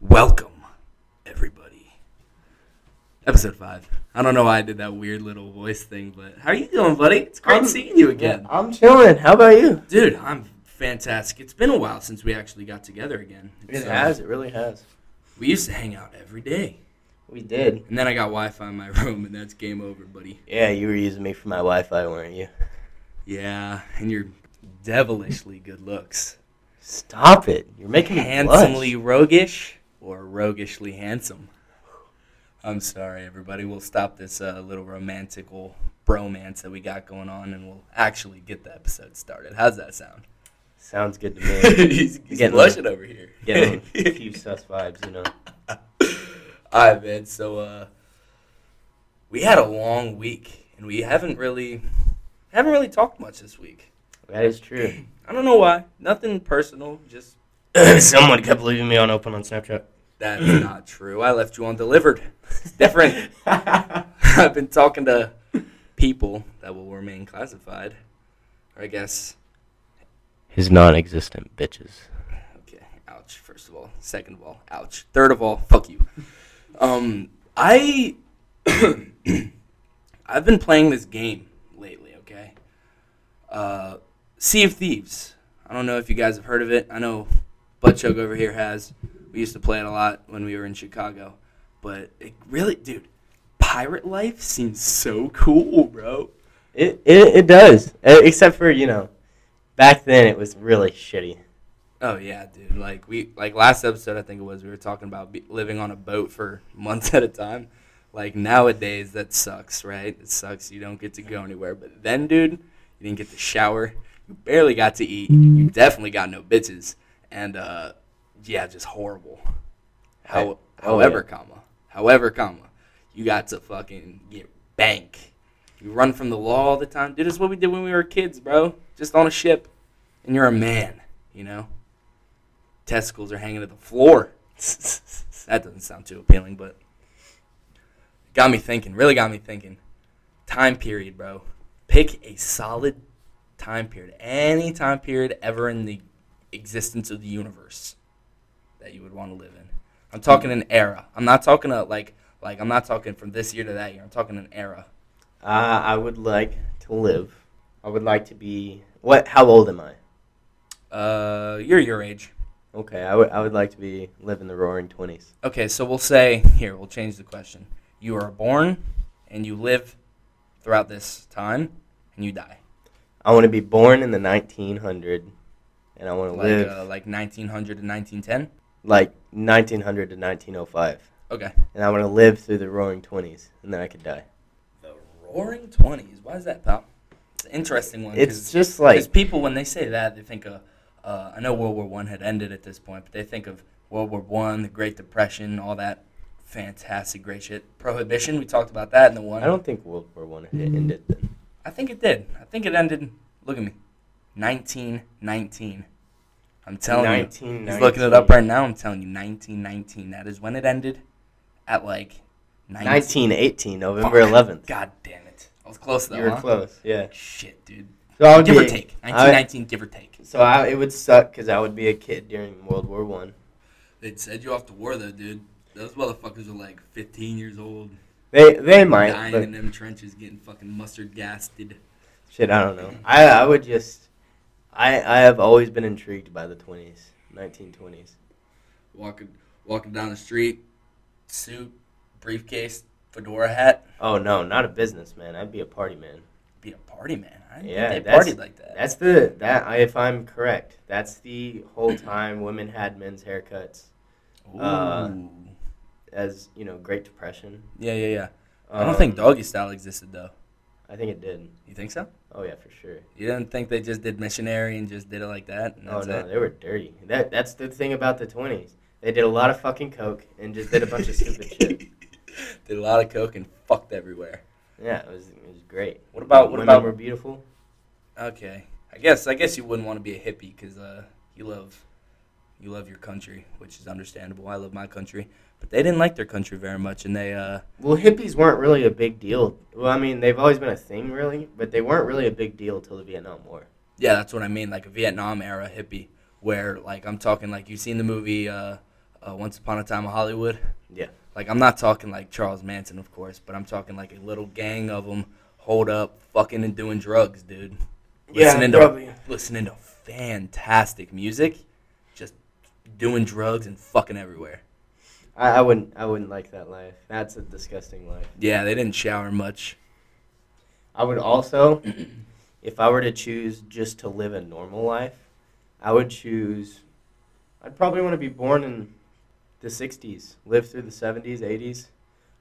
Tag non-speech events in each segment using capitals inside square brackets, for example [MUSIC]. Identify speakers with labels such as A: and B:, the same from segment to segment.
A: Welcome, everybody. Episode five. I don't know why I did that weird little voice thing, but how are you doing, buddy? It's great
B: I'm-
A: seeing you again,
B: I'm chilling. How about you?
A: dude. I'm fantastic. It's been a while since we actually got together again. It's,
B: It
A: uh,
B: has. It really has.
A: We used to hang out every day,
B: We did.
A: and then I got Wi-Fi in my [LAUGHS] room, and that's game over, buddy.
B: Yeah, you were using me for my Wi-Fi, weren't you?
A: Yeah, and your devilishly good looks,
B: Stop it! You're making me
A: handsomely roguish or roguishly handsome. I'm sorry, everybody. We'll stop this uh, little romantical bromance that we got going on, and we'll actually get the episode started. How's that sound?
B: Sounds good to me. [LAUGHS]
A: he's he's
B: Getting-
A: blushing over here.
B: Getting a [LAUGHS] few sus vibes, you know. [LAUGHS]
A: All right, man. So uh, we had a long week, and we haven't really haven't really talked much this week.
B: That is true. [CLEARS THROAT]
A: I don't know why. Nothing personal. Just [CLEARS THROAT]
B: Someone kept leaving me on open on Snapchat.
A: That's [CLEARS THROAT] not true. I left you undelivered. It's different. [LAUGHS] I've been talking to people that will remain classified. Or I guess.
B: His non-existent bitches.
A: Okay. Ouch. First of all. Second of all. Ouch. Third of all. Fuck you. Um. I. [CLEARS THROAT] I've been playing this game lately. Okay. Uh, Sea of Thieves. I don't know if you guys have heard of it. I know Buttchug over here has. We used to play it a lot when we were in Chicago. But it really, dude, pirate life seems so cool, bro.
B: It it, it does, except for you know, back then it was really shitty.
A: Oh yeah, dude. Like we like last episode, I think it was. We were talking about be, living on a boat for [LAUGHS] months at a time. Like nowadays, that sucks, right? It sucks. You don't get to go anywhere. But then, dude, you didn't get to shower. You barely got to eat. You definitely got no bitches. And uh, yeah, just horrible. How,
B: Right. Oh,
A: however,
B: yeah.
A: comma, however, comma, you got to fucking get bank. You run from the law all the time, dude. This is what we did when we were kids, bro. Just on a ship, and you're a man, you know. Testicles are hanging to the floor. [LAUGHS] that doesn't sound too appealing, but got me thinking. Really got me thinking. Time period, bro. Pick a solid time period, any time period ever in the existence of the universe that you would want to live in. I'm talking an era. I'm not talking a like like I'm not talking from this year to that year. I'm talking an era.
B: Uh, I would like to live. I would like to be. What? How old am I?
A: Uh, you're your age.
B: Okay, I would I would like to be live in the Roaring Twenties.
A: Okay, so we'll say here. We'll change the question. You are born and you live throughout this time, and you die.
B: I want to be born in the 1900, and I want to
A: Like
B: live
A: uh, like 1900 to 1910.
B: Like 1900 to 1905,
A: Okay.
B: and I want to live through the Roaring Twenties, and then I could die.
A: The Roaring Twenties. Why is that, pal? It's an interesting one.
B: It's just like because
A: people when they say that they think of. Uh, I know World War One had ended at this point, but they think of World War One, the Great Depression, all that fantastic great shit. Prohibition. We talked about that in the one.
B: I don't think World War One had ended then.
A: I think it did. I think it ended. Look at me. 1919. I'm telling you.
B: 1919.
A: He's looking it up right now. I'm telling you, 1919. That is when it ended. At like 19.
B: 1918, November
A: Fuck.
B: 11th.
A: God damn it. I was close though.
B: you were
A: huh?
B: close, yeah.
A: Shit, dude.
B: So I would
A: Give
B: be,
A: or take. 1919, give or take.
B: So I, it would suck because I would be a kid during World War One.
A: They'd send you off to war though, dude. Those motherfuckers are like 15 years old,
B: They they might,
A: dying in them trenches, getting fucking mustard gassed.
B: shit, I don't know. I I would just, I I have always been intrigued by the 20s, 1920s.
A: Walking, walking down the street, suit, briefcase, fedora hat.
B: Oh no, not a businessman. I'd be a party man.
A: Be a party man. I didn't
B: Yeah,
A: think they
B: that's-
A: partied like that.
B: That's the that I, if I'm correct, that's the whole [CLEARS THROAT] time women had men's haircuts
A: Ooh.
B: uh, as you know Great Depression.
A: yeah, yeah, yeah. I don't
B: Um,
A: think doggy style existed though.
B: I think it did.
A: You think so?
B: Oh yeah, for sure.
A: You didn't think they just did missionary and just did it like that?
B: Oh no,
A: it?
B: they were dirty. That that's the thing about the 20s. They did a lot of fucking coke and just did a bunch of stupid [LAUGHS] shit.
A: did a lot of coke and fucked everywhere.
B: Yeah, it was it was great.
A: What about- what
B: women
A: about-
B: were beautiful?
A: Okay, I guess I guess you wouldn't want to be a hippie because uh, you love you love your country, which is understandable. I love my country, but they didn't like their country very much, and they uh,
B: Well, hippies weren't really a big deal. Well, I mean, they've always been a thing, really, but they weren't really a big deal till the Vietnam War.
A: yeah, that's what I mean, like a Vietnam era hippie, where like I'm talking like you've seen the movie uh, uh, Once Upon a Time in Hollywood.
B: Yeah.
A: Like I'm not talking like Charles Manson, of course, but I'm talking like a little gang of them hold up, fucking and doing drugs, dude. Listening to listening to fantastic music, just doing drugs and fucking everywhere.
B: I, I wouldn't. I wouldn't like that life. That's a disgusting life.
A: Yeah, they didn't shower much.
B: I would also, [CLEARS THROAT] if I were to choose just to live a normal life, I would choose. I'd probably want to be born in the '60s, live through the '70s, '80s.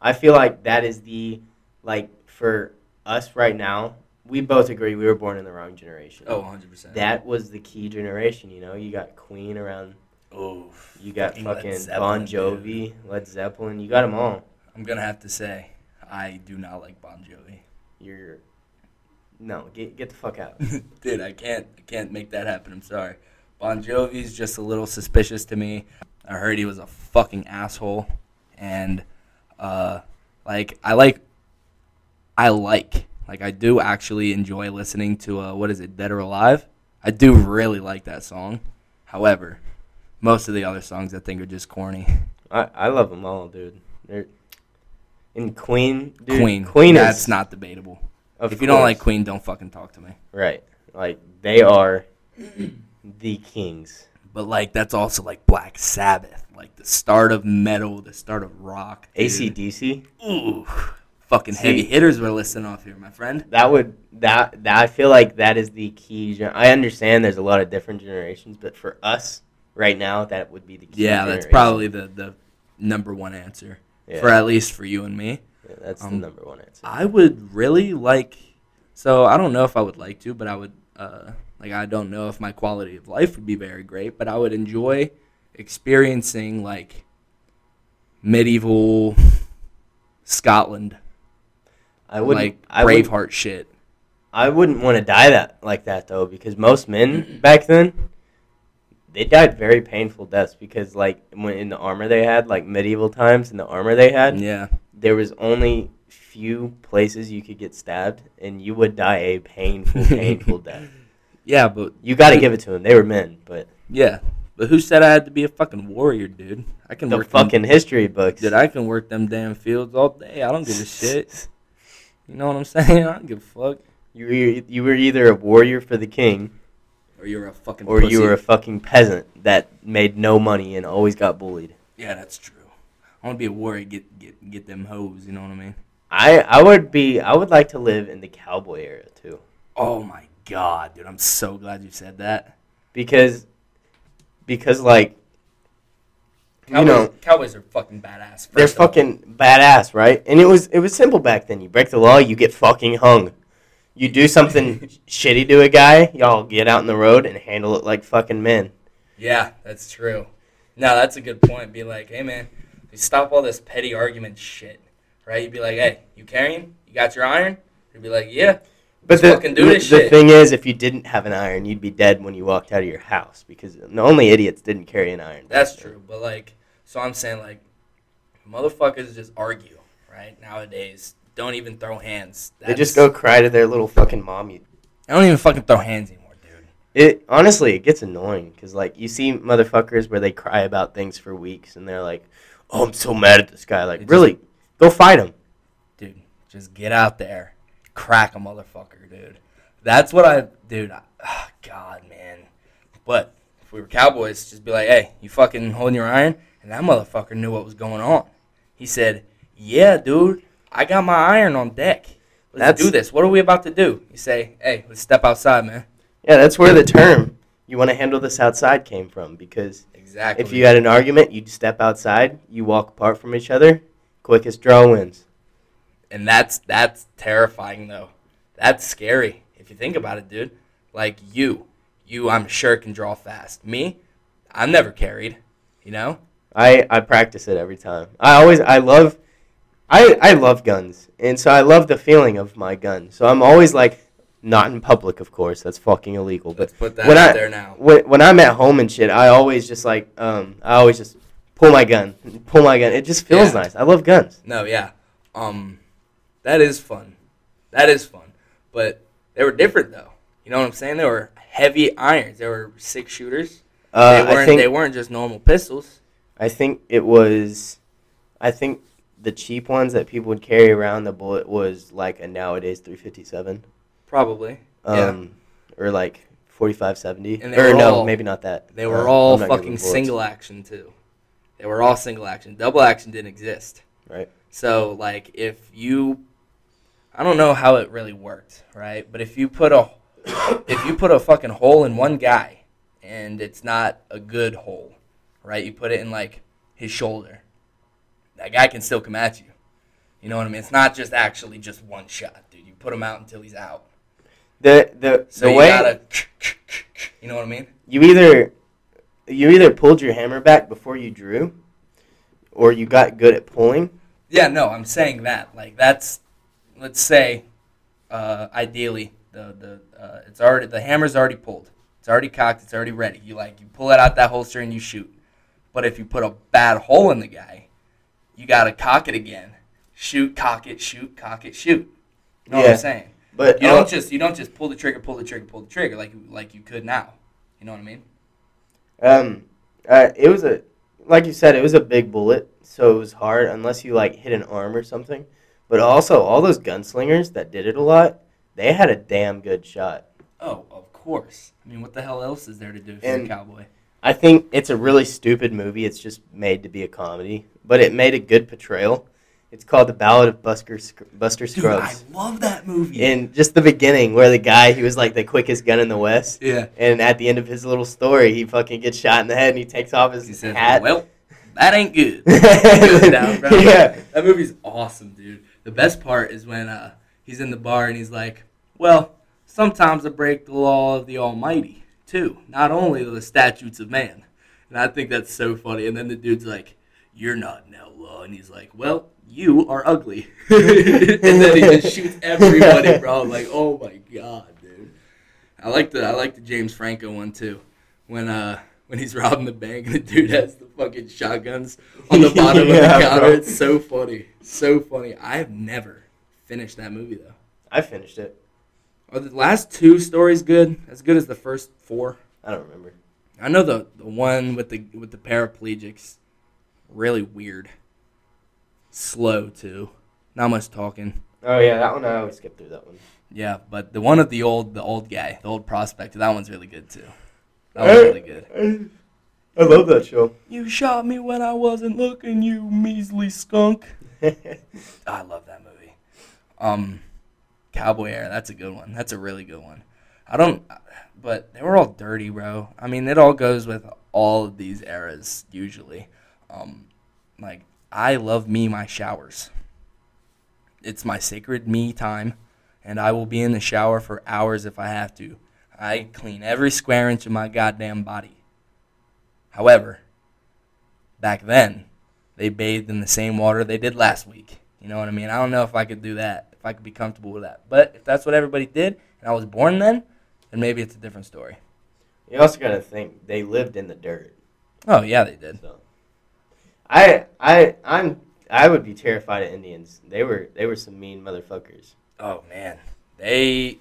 B: I feel like that is the like for us right now. We both agree we were born in the wrong generation.
A: Oh, 100 percent.
B: That was the key generation. You know, you got Queen around.
A: Oh,
B: You got
A: Fucking Led
B: fucking
A: Zeppelin,
B: Bon Jovi, Led Zeppelin. You got them all.
A: I'm gonna have to say, I do not like Bon Jovi.
B: You're no get get the fuck out. [LAUGHS]
A: Dude, I can't I can't make that happen. I'm sorry. Bon Jovi's just a little suspicious to me. I heard he was a fucking asshole and uh like I like I like like I do actually enjoy listening to uh what is it, Dead or Alive? I do really like that song. However, most of the other songs I think are just corny.
B: I, I love them all, dude. They're in Queen, dude.
A: Queen.
B: Queen
A: that's
B: is
A: not debatable. if you don't like Queen, don't fucking talk to me.
B: right? Like they are [CLEARS THROAT] the kings.
A: But like that's also like Black Sabbath, like the start of metal, the start of rock. dude.
B: ACDC.
A: Ooh, fucking
B: See-
A: heavy hitters we're listing off here, my friend.
B: That would that that I feel like that is the key. Gen- I understand there's a lot of different generations, but for us right now, that would be the key.
A: Yeah, that's probably the the number one answer
B: yeah,
A: for at least for you and me.
B: yeah, that's
A: um,
B: the number one answer.
A: I would really like. So I don't know if I would like to, but I would. Uh, like I don't know if my quality of life would be very great, but I would enjoy experiencing like medieval Scotland,
B: I would
A: like
B: I
A: Braveheart shit.
B: I wouldn't want to die that like that though, because most men back then they died very painful deaths because like when in the armor they had, like medieval times in the armor they had,
A: Yeah,
B: there was only few places you could get stabbed and you would die a painful, [LAUGHS] painful death.
A: yeah, but
B: You got to give it to them. They were men, but
A: yeah, but who said I had to be a fucking warrior, dude? I can
B: the
A: work them-
B: fucking history books.
A: Dude, I can work them damn fields all day. I don't give a shit. [LAUGHS] You know what I'm saying? [LAUGHS] I don't give a fuck.
B: You were you were either a warrior for the king
A: Or you're a fucking.
B: or
A: pussy.
B: you were a fucking peasant that made no money and always got bullied.
A: Yeah, that's true. I want to be a warrior. Get get get them hoes. You know what I mean?
B: I I would be I would like to live in the cowboy era too.
A: Oh my god, dude! I'm so glad you said that.
B: because because like
A: Cowboys,
B: you know
A: Cowboys are fucking badass.
B: they're
A: first of all.
B: fucking badass, right? And it was it was simple back then. You break the law, you get fucking hung. You do something shitty to a guy, y'all get out in the road and handle it like fucking men.
A: Yeah, that's true. No, that's a good point. Be like, hey man, stop all this petty argument shit, right? You'd be like, hey, you carrying? You got your iron? You'd be like, yeah.
B: But the,
A: do
B: the,
A: this
B: the
A: shit.
B: thing is, if you didn't have an iron, you'd be dead when you walked out of your house because only idiots didn't carry an iron.
A: That's true. But like, so I'm saying like, motherfuckers just argue, right? Nowadays, don't even throw hands.
B: They just go cry to their little fucking mom. You
A: I don't even fucking throw hands anymore, dude.
B: It honestly, it gets annoying because like you see motherfuckers where they cry about things for weeks and they're like, "Oh, I'm so mad at this guy." Like,
A: just-
B: really, go fight him.
A: Dude, just get out there, crack a motherfucker, dude. That's what I, dude. I, ah, God, man. But if we were cowboys, just be like, hey, you fucking holding your iron? And that motherfucker knew what was going on. He said, yeah, dude, I got my iron on deck. Let's
B: That's-
A: do this. What are we about to do? You say, hey, let's step outside, man.
B: Yeah, that's where the term "you want to handle this outside" came from because
A: Exactly.
B: if you had an argument, you'd step outside, you walk apart from each other, quickest draw wins.
A: and that's that's terrifying though. That's scary if you think about it, dude. Like you, you, I'm sure can draw fast. Me, I'm never carried. You know.
B: I I practice it every time. I always I love I I love guns. And so I love the feeling of my gun. So I'm always like not in public, of course. That's fucking illegal. But
A: Let's put that
B: when
A: out
B: I-
A: there now.
B: when, when I'm at home and shit, I always just like um I always just pull my gun. [LAUGHS] Pull my gun. It just feels
A: Yeah.
B: nice. I love guns.
A: No, yeah. Um, that is fun. That is fun. But they were different though. You know what I'm saying? They were heavy irons. They were six shooters.
B: Uh,
A: they weren't.
B: I think
A: they weren't just normal pistols.
B: I think it was. I think the cheap ones that people would carry around the bullet was like a nowadays 357.
A: Probably.
B: Um, or like 4570.
A: And
B: or no,
A: all-
B: maybe not that.
A: They were
B: Uh,
A: all
B: I'm not good
A: fucking single action too. They were all single action. Double action didn't exist.
B: Right.
A: So like if you I don't know how it really worked, right? But if you put a if you put a fucking hole in one guy and it's not a good hole, right? You put it in like his shoulder. That guy can still come at you. You know what I mean? It's not just actually just one shot, dude. You put him out until he's out.
B: The the
A: So
B: the
A: you
B: way
A: gotta [LAUGHS] you know what I mean?
B: you either you either pulled your hammer back before you drew, or you got good at pulling.
A: Yeah, no, I'm saying that. Like that's, let's say, uh, ideally, the the uh, it's already the hammer's already pulled. It's already cocked. It's already ready. You like you pull it out that holster and you shoot. But if you put a bad hole in the guy, you gotta cock it again. Shoot, cock it, shoot, cock it, shoot. You know what I'm saying?
B: But
A: You
B: uh,
A: don't just you don't just pull the trigger, pull the trigger, pull the trigger like like you could now. You know what I mean?
B: Um, uh, it was a, like you said, it was a big bullet, so it was hard unless you like hit an arm or something. But also, all those gunslingers that did it a lot, they had a damn good shot.
A: Oh, of course. I mean, what the hell else is there to do if you're a
B: And-
A: cowboy?
B: I think it's a really stupid movie. It's just made to be a comedy, but it made a good portrayal. It's called The Ballad of Buster Sc- Buster
A: Dude, I love that movie.
B: In just the beginning, where the guy he was like the quickest gun in the West,
A: yeah.
B: and at the end of his little story, he fucking gets shot in the head and he takes off his
A: He says,
B: hat.
A: "Well, that ain't good." [LAUGHS] Goes down, bro.
B: yeah,
A: That movie's awesome, dude. The best part is when uh, he's in the bar and he's like, "Well, sometimes I break the law of the Almighty too, not only the statutes of man." And I think that's so funny. And then the dude's like, "You're not an outlaw," and he's like, "Well, you are ugly." [LAUGHS] and then he just shoots [LAUGHS] everybody, bro. I'm like, oh my god, dude. I like the I like the James Franco one too. When uh when he's robbing the bank and the dude has the fucking shotguns on the [LAUGHS] bottom
B: Yeah,
A: of the counter.
B: bro.
A: It's so funny. So funny. I have never finished that movie though.
B: I finished it.
A: Are the last two stories good? As good as the first four?
B: I don't remember.
A: I know the the one with the with the paraplegics really weird. Slow too. Not much talking.
B: Oh yeah, that one I always skip through that one.
A: Yeah, but the one with the old the old guy, the old prospector, that one's really good too. That one's really good.
B: I love that show.
A: You shot me when I wasn't looking, you measly skunk. [LAUGHS] I love that movie. Um, Cowboy Era, that's a good one. That's a really good one. I don't, but they were all dirty, bro. I mean, it all goes with all of these eras usually. Um, like I love me my showers. It's my sacred me time, and I will be in the shower for hours if I have to. I clean every square inch of my goddamn body. However, back then, they bathed in the same water they did last week. You know what I mean? I don't know if I could do that, if I could be comfortable with that. But if that's what everybody did, and I was born then, then maybe it's a different story.
B: You also gotta think they lived in the dirt.
A: Oh yeah, they did.
B: So, I I I'm I would be terrified of Indians. They were they were some mean motherfuckers.
A: Oh man, they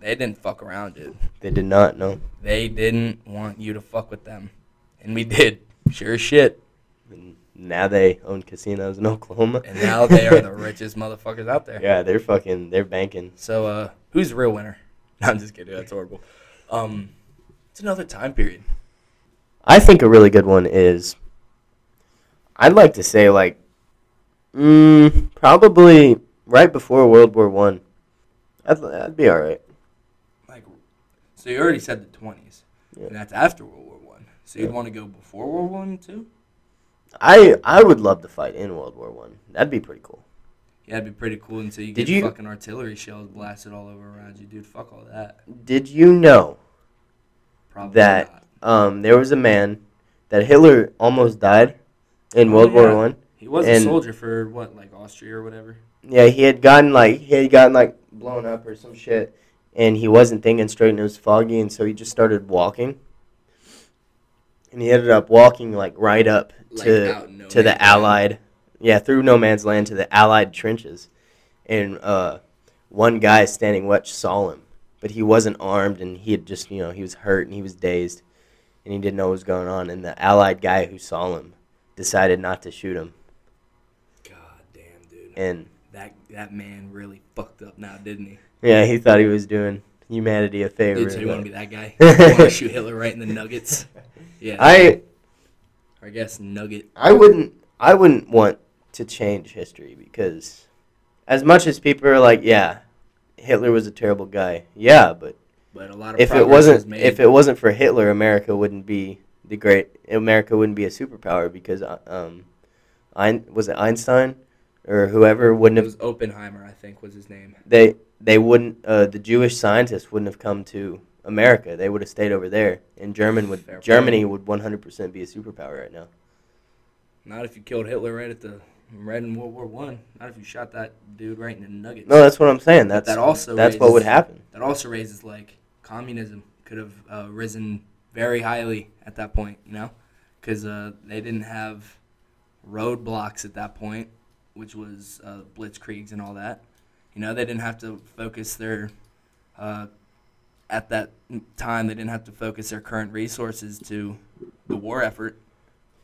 A: they didn't fuck around, dude.
B: They did not know.
A: They didn't want you to fuck with them, and we did. Sure as shit.
B: And now they own casinos in [LAUGHS] Oklahoma.
A: And now they are the [LAUGHS] richest motherfuckers out there.
B: yeah, they're fucking they're banking.
A: So, uh, who's the real winner? [LAUGHS] No, I'm just kidding. That's horrible. Um, it's another time period.
B: I think a really good one is. I'd like to say like, mm, probably right before World War One. I'd, that'd be all right.
A: Like, so you already said the 20s,
B: Yeah.
A: and that's after World War One. So you'd
B: Yeah.
A: want to go before World War One too?
B: I I would love to fight in World War One. That'd be pretty cool.
A: Yeah, it'd be pretty cool until you
B: Did
A: get
B: you-
A: fucking artillery shells blasted all over around you, dude. Fuck all that.
B: Did you know
A: Probably
B: That-
A: not.
B: um, there was a man that Hitler almost died in
A: Oh,
B: World
A: yeah.
B: War One?
A: He was
B: and-
A: a soldier for what, like Austria or whatever.
B: Yeah, he had gotten like he had gotten like blown up or some shit, and he wasn't thinking straight, and it was foggy, and so he just started walking, and he ended up walking like right up
A: Like,
B: to
A: out no
B: to the
A: land.
B: Allied, yeah, through no man's land to the Allied trenches, and uh, one guy standing watch saw him, but he wasn't armed, and he had just you know he was hurt and he was dazed, and he didn't know what was going on, and the Allied guy who saw him decided not to shoot him,
A: God damn, dude.
B: and
A: That that man really fucked up now, didn't he?
B: yeah, he thought he was doing humanity a favor.
A: Dude, so you want to be that guy? You want to [LAUGHS] shoot Hitler right in the nuggets? Yeah.
B: I
A: I guess nugget.
B: I wouldn't I wouldn't want to change history because as much as people are like, yeah, Hitler was a terrible guy. Yeah, but
A: But a lot of
B: if it
A: was
B: wasn't
A: made.
B: if it wasn't for Hitler, America wouldn't be the great America wouldn't be a superpower because uh, um Ein, was it Einstein or whoever wouldn't have.
A: it was Oppenheimer, I think was his name.
B: they they wouldn't uh, the Jewish scientists wouldn't have come to America. They would have stayed over there. And German would
A: Fair point.
B: Germany would 100% be a superpower right now.
A: Not if you killed Hitler right at the right in World War One. Not if you shot that dude right in the nuggets.
B: No, that's what I'm saying. That's
A: that also
B: that's what would
A: raises-
B: happen.
A: that also raises like communism could have uh, risen very highly at that point, you know, because uh, they didn't have roadblocks at that point, which was uh, blitzkriegs and all that. You know, they didn't have to focus their uh, at that time. They didn't have to focus their current resources to the war effort,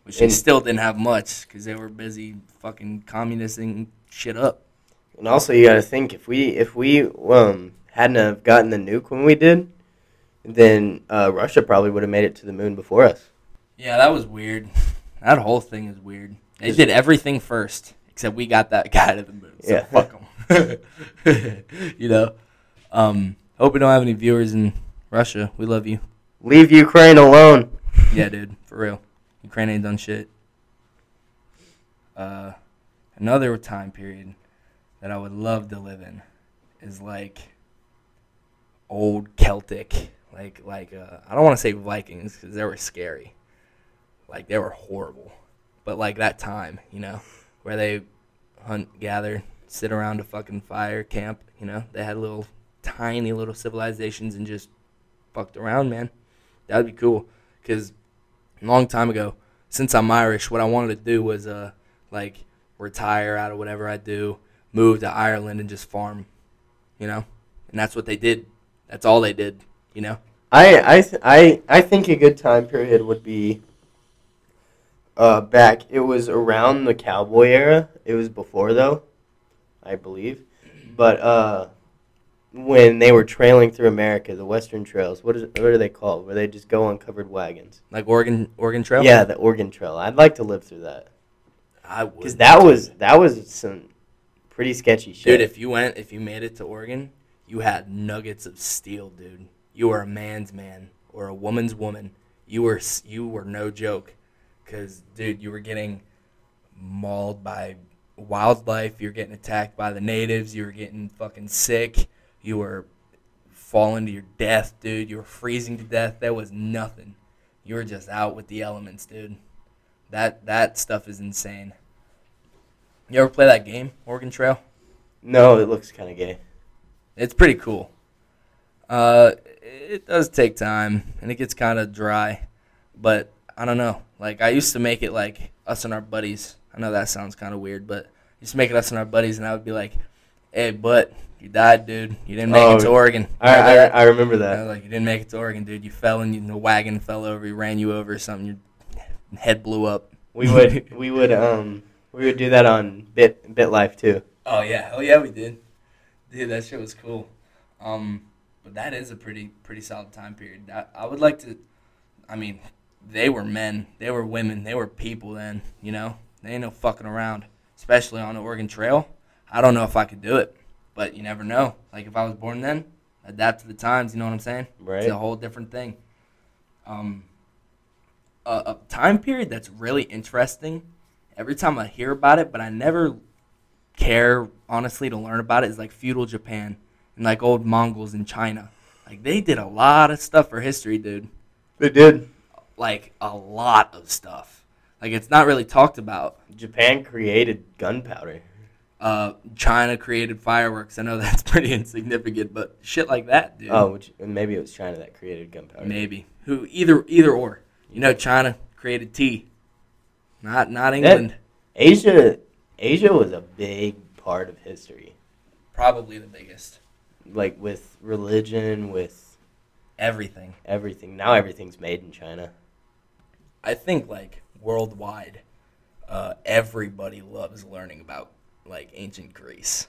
A: which they still didn't have much because they were busy fucking communisting shit up.
B: And also, you got to think if we if we um hadn't have gotten the nuke when we did, then uh, Russia probably would have made it to the moon before us.
A: Yeah, that was weird. [LAUGHS] That whole thing is weird. They did everything first, except we got that [LAUGHS] guy to the moon. So
B: Yeah.
A: fuck them. [LAUGHS] you know. Um, hope we don't have any viewers in Russia. We love you.
B: Leave Ukraine alone.
A: Yeah, dude, for real. Ukraine ain't done shit. Uh, another time period that I would love to live in is like old Celtic, like like uh, I don't want to say Vikings because they were scary, like they were horrible, but like that time, you know, where they hunt, gather, sit around a fucking fire camp, you know, they had little tiny little civilizations and just fucked around, man. That'd be cool, cause a long time ago, since I'm Irish, what I wanted to do was uh like retire out of whatever I do, move to Ireland and just farm, you know, and that's what they did. That's all they did, you know.
B: I I I I think a good time period would be uh back. It was around the cowboy era. It was before though, I believe. But uh when they were trailing through America, the Western Trails. What is what are they called? Where they just go on covered wagons.
A: Like Oregon, Oregon Trail.
B: Yeah, the Oregon Trail. I'd like to live through that
A: I would.
B: because that was that was some pretty sketchy shit.
A: dude. If you went, if you made it to Oregon, you had nuggets of steel, dude. You were a man's man or a woman's woman. You were you were no joke, because dude, you were getting mauled by wildlife. You were getting attacked by the natives. You were getting fucking sick. You were falling to your death, dude. You were freezing to death. There was nothing. You were just out with the elements, dude. That that stuff is insane. You ever play that game, Oregon Trail?
B: no, it looks kind of gay.
A: It's pretty cool. Uh, it does take time and it gets kind of dry, but I don't know. Like I used to make it like us and our buddies. I know that sounds kind of weird, but I used to make it us and our buddies, and I would be like, "Hey, but you died, dude. You didn't make
B: Oh,
A: it to Oregon."
B: I
A: Remember
B: I,
A: that?
B: I remember
A: I
B: that.
A: was like, "You didn't make it to Oregon, dude. You fell and you, the wagon fell over. He ran you over or something. Your head blew up."
B: We would we would um we would do that on Bit Bit Life too.
A: Oh yeah, oh yeah, we did. Dude, that shit was cool. Um, but that is a pretty pretty solid time period. I, I would like to. I mean, they were men, they were women, they were people. Then you know, they ain't no fucking around. Especially on the Oregon Trail. I don't know if I could do it, but you never know. Like if I was born then, adapt to the times. You know what I'm saying?
B: Right.
A: It's a whole different thing. Um, a, a time period that's really interesting. Every time I hear about it, but I never care honestly to learn about it is like feudal Japan and like old Mongols in China. Like they did a lot of stuff for history, dude.
B: They did.
A: Like a lot of stuff. Like it's not really talked about.
B: Japan created gunpowder.
A: Uh, China created fireworks. I know [LAUGHS] that's pretty insignificant, but shit like that, dude.
B: Oh, which, maybe it was China that created gunpowder.
A: maybe who either either or. You know, China created tea. Not not England.
B: Asia Asia was a big part of history.
A: Probably the biggest.
B: Like with religion, with
A: Everything.
B: everything. Now everything's made in China.
A: I think like worldwide, uh, everybody loves learning about like ancient Greece.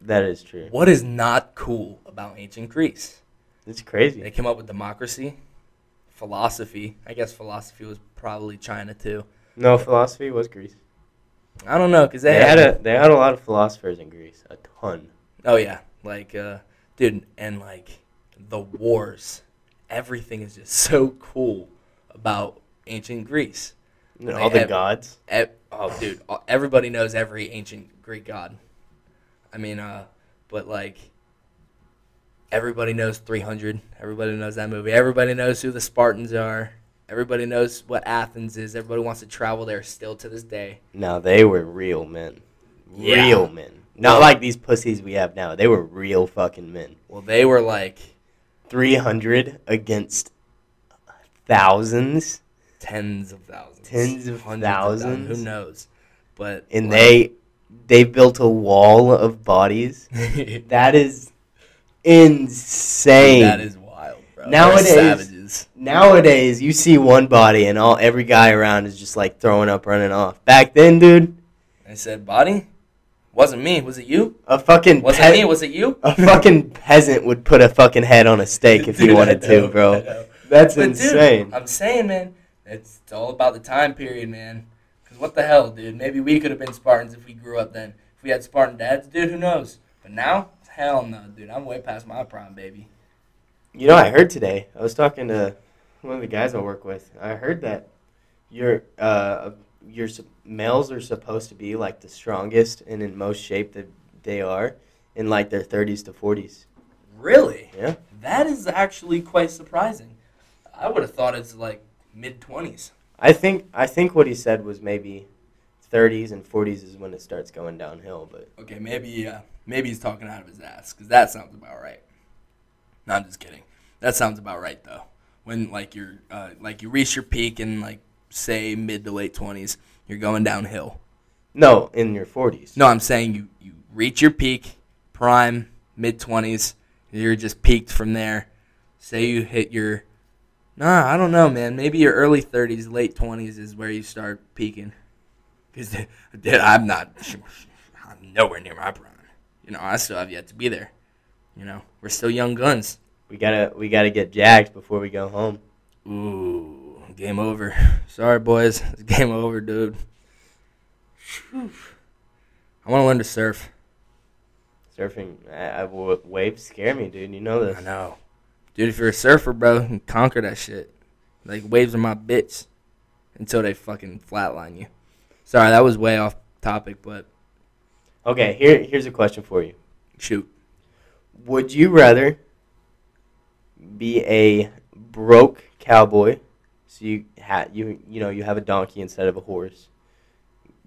B: That is true.
A: What is not cool about ancient Greece?
B: It's crazy.
A: They came up with democracy, philosophy. I guess philosophy was probably China too.
B: No, philosophy was Greece.
A: I don't know because they,
B: They had a they had a lot of philosophers in Greece, a ton.
A: Oh yeah, like uh, dude, and like the wars, everything is just [LAUGHS] so cool about ancient Greece.
B: And all the
A: have-
B: gods.
A: E- oh, dude, everybody knows every ancient Greek god. I mean, uh, but like everybody knows 300. Everybody knows that movie. Everybody knows who the Spartans are. Everybody knows what Athens is. Everybody wants to travel there still to this day.
B: Now they were real men.
A: Yeah.
B: Real men. Not like these pussies we have now. They were real fucking men.
A: Well, they were like
B: 300 against thousands.
A: tens of thousands,
B: Tens of
A: hundreds
B: thousands?
A: Who knows? But
B: And
A: like-
B: they they built a wall of bodies. [LAUGHS] That is insane.
A: that is wild, bro.
B: Nowadays-
A: savages.
B: Nowadays, you see one body and all every guy around is just like throwing up, running off. Back then, dude,
A: I said, "Body, wasn't me. Was it you?
B: a fucking
A: Was
B: pe-
A: it me? Was it you?" [LAUGHS]
B: a fucking peasant would put a fucking head on a stake if he
A: Dude, I
B: wanted
A: know,
B: to, bro. That's
A: But
B: insane.
A: Dude, I'm saying, man, it's all about the time period, man. Because what the hell, dude? Maybe we could have been Spartans if we grew up then. If we had Spartan dads, dude, who knows? But now, hell no, dude. I'm way past my prime, baby.
B: You know, I heard today. I was talking to one of the guys I work with. I heard that your uh, your sup- males are supposed to be like the strongest and in most shape that they are in like their 30s to 40s.
A: Really?
B: Yeah.
A: That is actually quite surprising. I would have thought it's like mid 20s.
B: I think I think what he said was maybe 30s and 40s is when it starts going downhill. But
A: Okay, maybe uh, maybe he's talking out of his ass because that sounds about right. No, I'm just kidding. That sounds about right though. When like you're uh, like you reach your peak and like say mid to late 20s, you're going downhill.
B: no, in your 40s.
A: No, I'm saying you you reach your peak, prime mid 20s, you're just peaked from there. Say you hit your Nah, I don't know, man. Maybe your early 30s, late 20s is where you start peaking. [LAUGHS] Dude, I'm not I'm nowhere near my prime. You know, I still have yet to be there. You know, we're still young guns.
B: We gotta we gotta get jacked before we go home.
A: Ooh, game over. [LAUGHS] Sorry, boys. [LAUGHS] It's game over, dude. I want to learn to surf.
B: Surfing, I, I, waves scare me, dude. You know this.
A: I know. Dude, if you're a surfer, bro, you can conquer that shit. Like, waves are my bitch until they fucking flatline you. Sorry, that was way off topic, but
B: Okay, here here's a question for you.
A: shoot.
B: Would you rather be a broke cowboy? So you ha- you you know you have a donkey instead of a horse.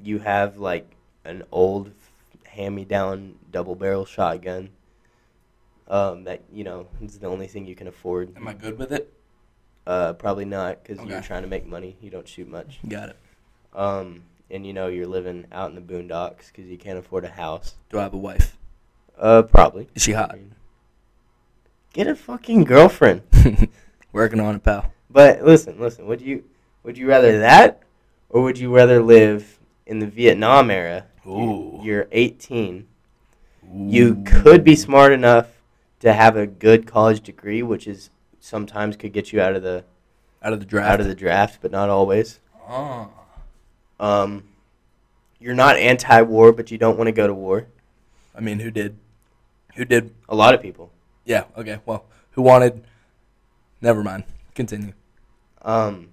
B: You have like an old hand-me-down double barrel shotgun. Um, that you know is the only thing you can afford.
A: Am I good with it?
B: Uh, probably not because you're trying to make money. You don't shoot much.
A: Got it.
B: Um, and you know you're living out in the boondocks because you can't afford a house.
A: Do I have a wife?
B: Uh, probably.
A: Is she hot?
B: Get a fucking girlfriend. [LAUGHS]
A: Working on it, pal.
B: But listen, listen. Would you would you rather that, or would you rather live in the Vietnam era?
A: Ooh.
B: You're 18. You could be smart enough to have a good college degree, which is sometimes could get you out of the
A: out of the draft.
B: out of the draft, but not always.
A: Oh.
B: Um, you're not anti-war, but you don't want to go to war.
A: I mean, who did? Who did?
B: A lot of people.
A: Yeah. Okay. Well, who wanted? Never mind. Continue.
B: Um,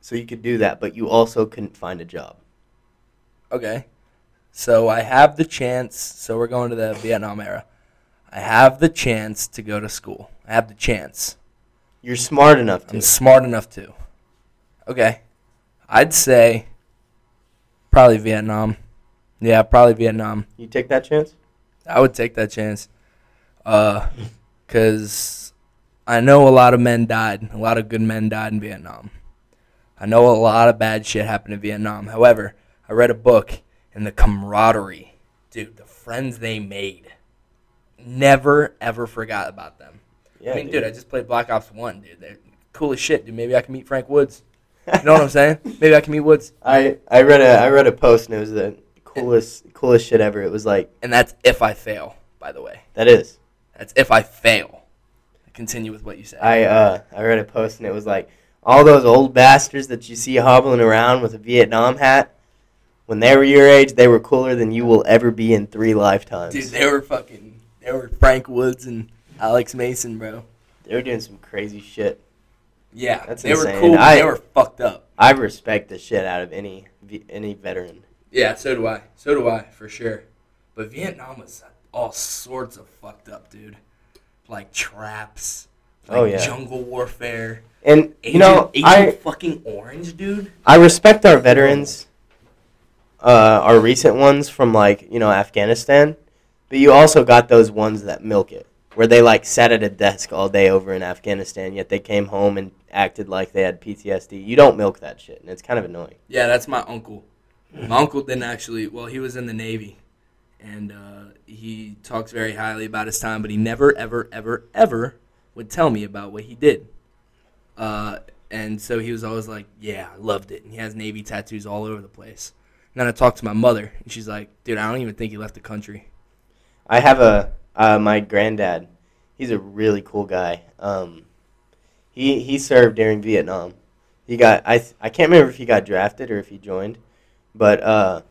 B: so you could do that, but you also couldn't find a job.
A: Okay. So I have the chance. So we're going to the Vietnam era. I have the chance to go to school. I have the chance.
B: You're smart enough to.
A: I'm smart enough to. Okay. I'd say probably Vietnam. Yeah, probably Vietnam.
B: You take that chance?
A: I would take that chance. Uh, cause I know a lot of men died. A lot of good men died in Vietnam. I know a lot of bad shit happened in Vietnam. However, I read a book and the camaraderie, dude, the friends they made, never ever forgot about them.
B: Yeah,
A: I mean, dude. I just played Black Ops One, dude. They're cool as shit, dude. Maybe I can meet Frank Woods. You know what I'm saying? [LAUGHS] Maybe I can meet Woods.
B: I I read a I read a post and it was the coolest coolest shit ever. It was like
A: And that's if I fail, by the way.
B: that is.
A: That's if I fail. Continue with what you said.
B: I uh I read a post and it was like all those old bastards that you see hobbling around with a Vietnam hat. When they were your age, they were cooler than you will ever be in three lifetimes.
A: Dude, they were fucking. They were Frank Woods and Alex Mason, bro.
B: they were doing some crazy shit.
A: Yeah,
B: That's
A: they were
B: insane.
A: cool.
B: I-
A: they were fucked up.
B: I respect the shit out of any any veteran.
A: Yeah, so do I. So do I, for sure. But Vietnam was all sorts of fucked up, dude. Like traps, like
B: Oh, yeah.
A: jungle warfare.
B: And
A: Agent,
B: you know,
A: Agent
B: I
A: fucking Orange, dude.
B: I respect our veterans, uh, our recent ones from like you know Afghanistan, but you also got those ones that milk it, where they like sat at a desk all day over in Afghanistan, yet they came home and acted like they had PTSD. You don't milk that shit, and it's kind of annoying.
A: Yeah, that's my uncle. My uncle didn't actually. Well, he was in the Navy, and uh, he talks very highly about his time, but he never, ever, ever, ever would tell me about what he did. Uh, and so he was always like, "Yeah, I loved it." And he has Navy tattoos all over the place. And then I talked to my mother, and she's like, "Dude, I don't even think he left the country."
B: I have a uh, my granddad. He's a really cool guy. Um, he he served during Vietnam. He got I I can't remember if he got drafted or if he joined, but uh,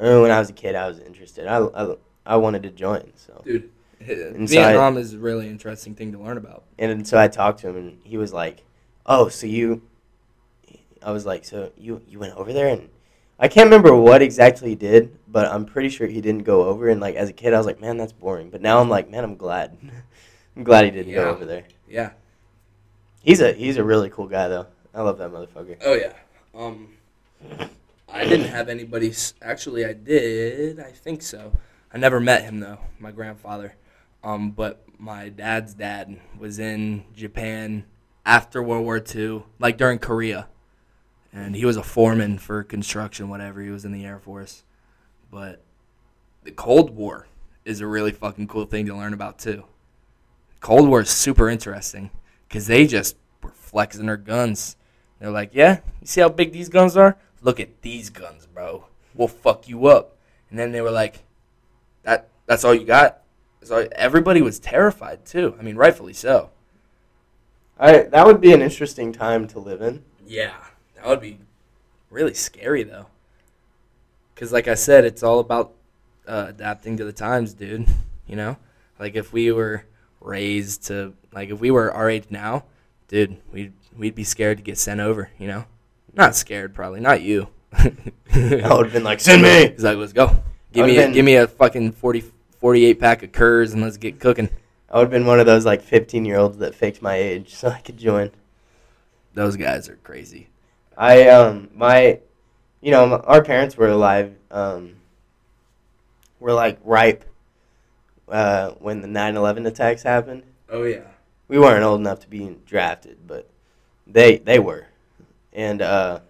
B: I remember when I was a kid, I was interested. I I, I wanted to join. So
A: Dude,
B: Inside-
A: Vietnam is a really interesting thing to learn about.
B: and so I talked to him, and he was like, "Oh, so you?" I was like, "So you you went over there?" And I can't remember what exactly he did, but I'm pretty sure he didn't go over. And like as a kid, I was like, "Man, that's boring." But now I'm like, "Man, I'm glad." [LAUGHS] I'm glad he didn't
A: Yeah.
B: go over there.
A: Yeah.
B: He's a he's a really cool guy though. I love that motherfucker.
A: Oh yeah. Um, I didn't have anybody. Actually, I did. I think so. I never met him though. My grandfather. Um, but my dad's dad was in Japan after World War II, like during Korea, and he was a foreman for construction, whatever. He was in the Air Force, but the Cold War is a really fucking cool thing to learn about too. Cold War is super interesting because they just were flexing their guns. They're like, yeah, you see how big these guns are? Look at these guns, bro. We'll fuck you up. And then they were like, that that's all you got? So everybody was terrified too. I mean, rightfully so.
B: I that would be an interesting time to live in.
A: Yeah, that would be really scary though. Cause like I said, it's all about uh, adapting to the times, dude. You know, like if we were raised to like if we were our age now, dude, we'd we'd be scared to get sent over. You know, not scared probably, not you. [LAUGHS]
B: I would have been like, "Send me."
A: He's like, let's go. Give me a,
B: been-
A: give me a fucking 40, 48 pack of Coors and let's get cooking.
B: I would have been one of those like 15 year olds that faked my age so I could join.
A: Those guys are crazy.
B: I um my, you know, m- our parents were alive. Um, were like ripe. Uh, when the 9/11 attacks happened,
A: Oh yeah.
B: we weren't old enough to be drafted, but they they were, and uh,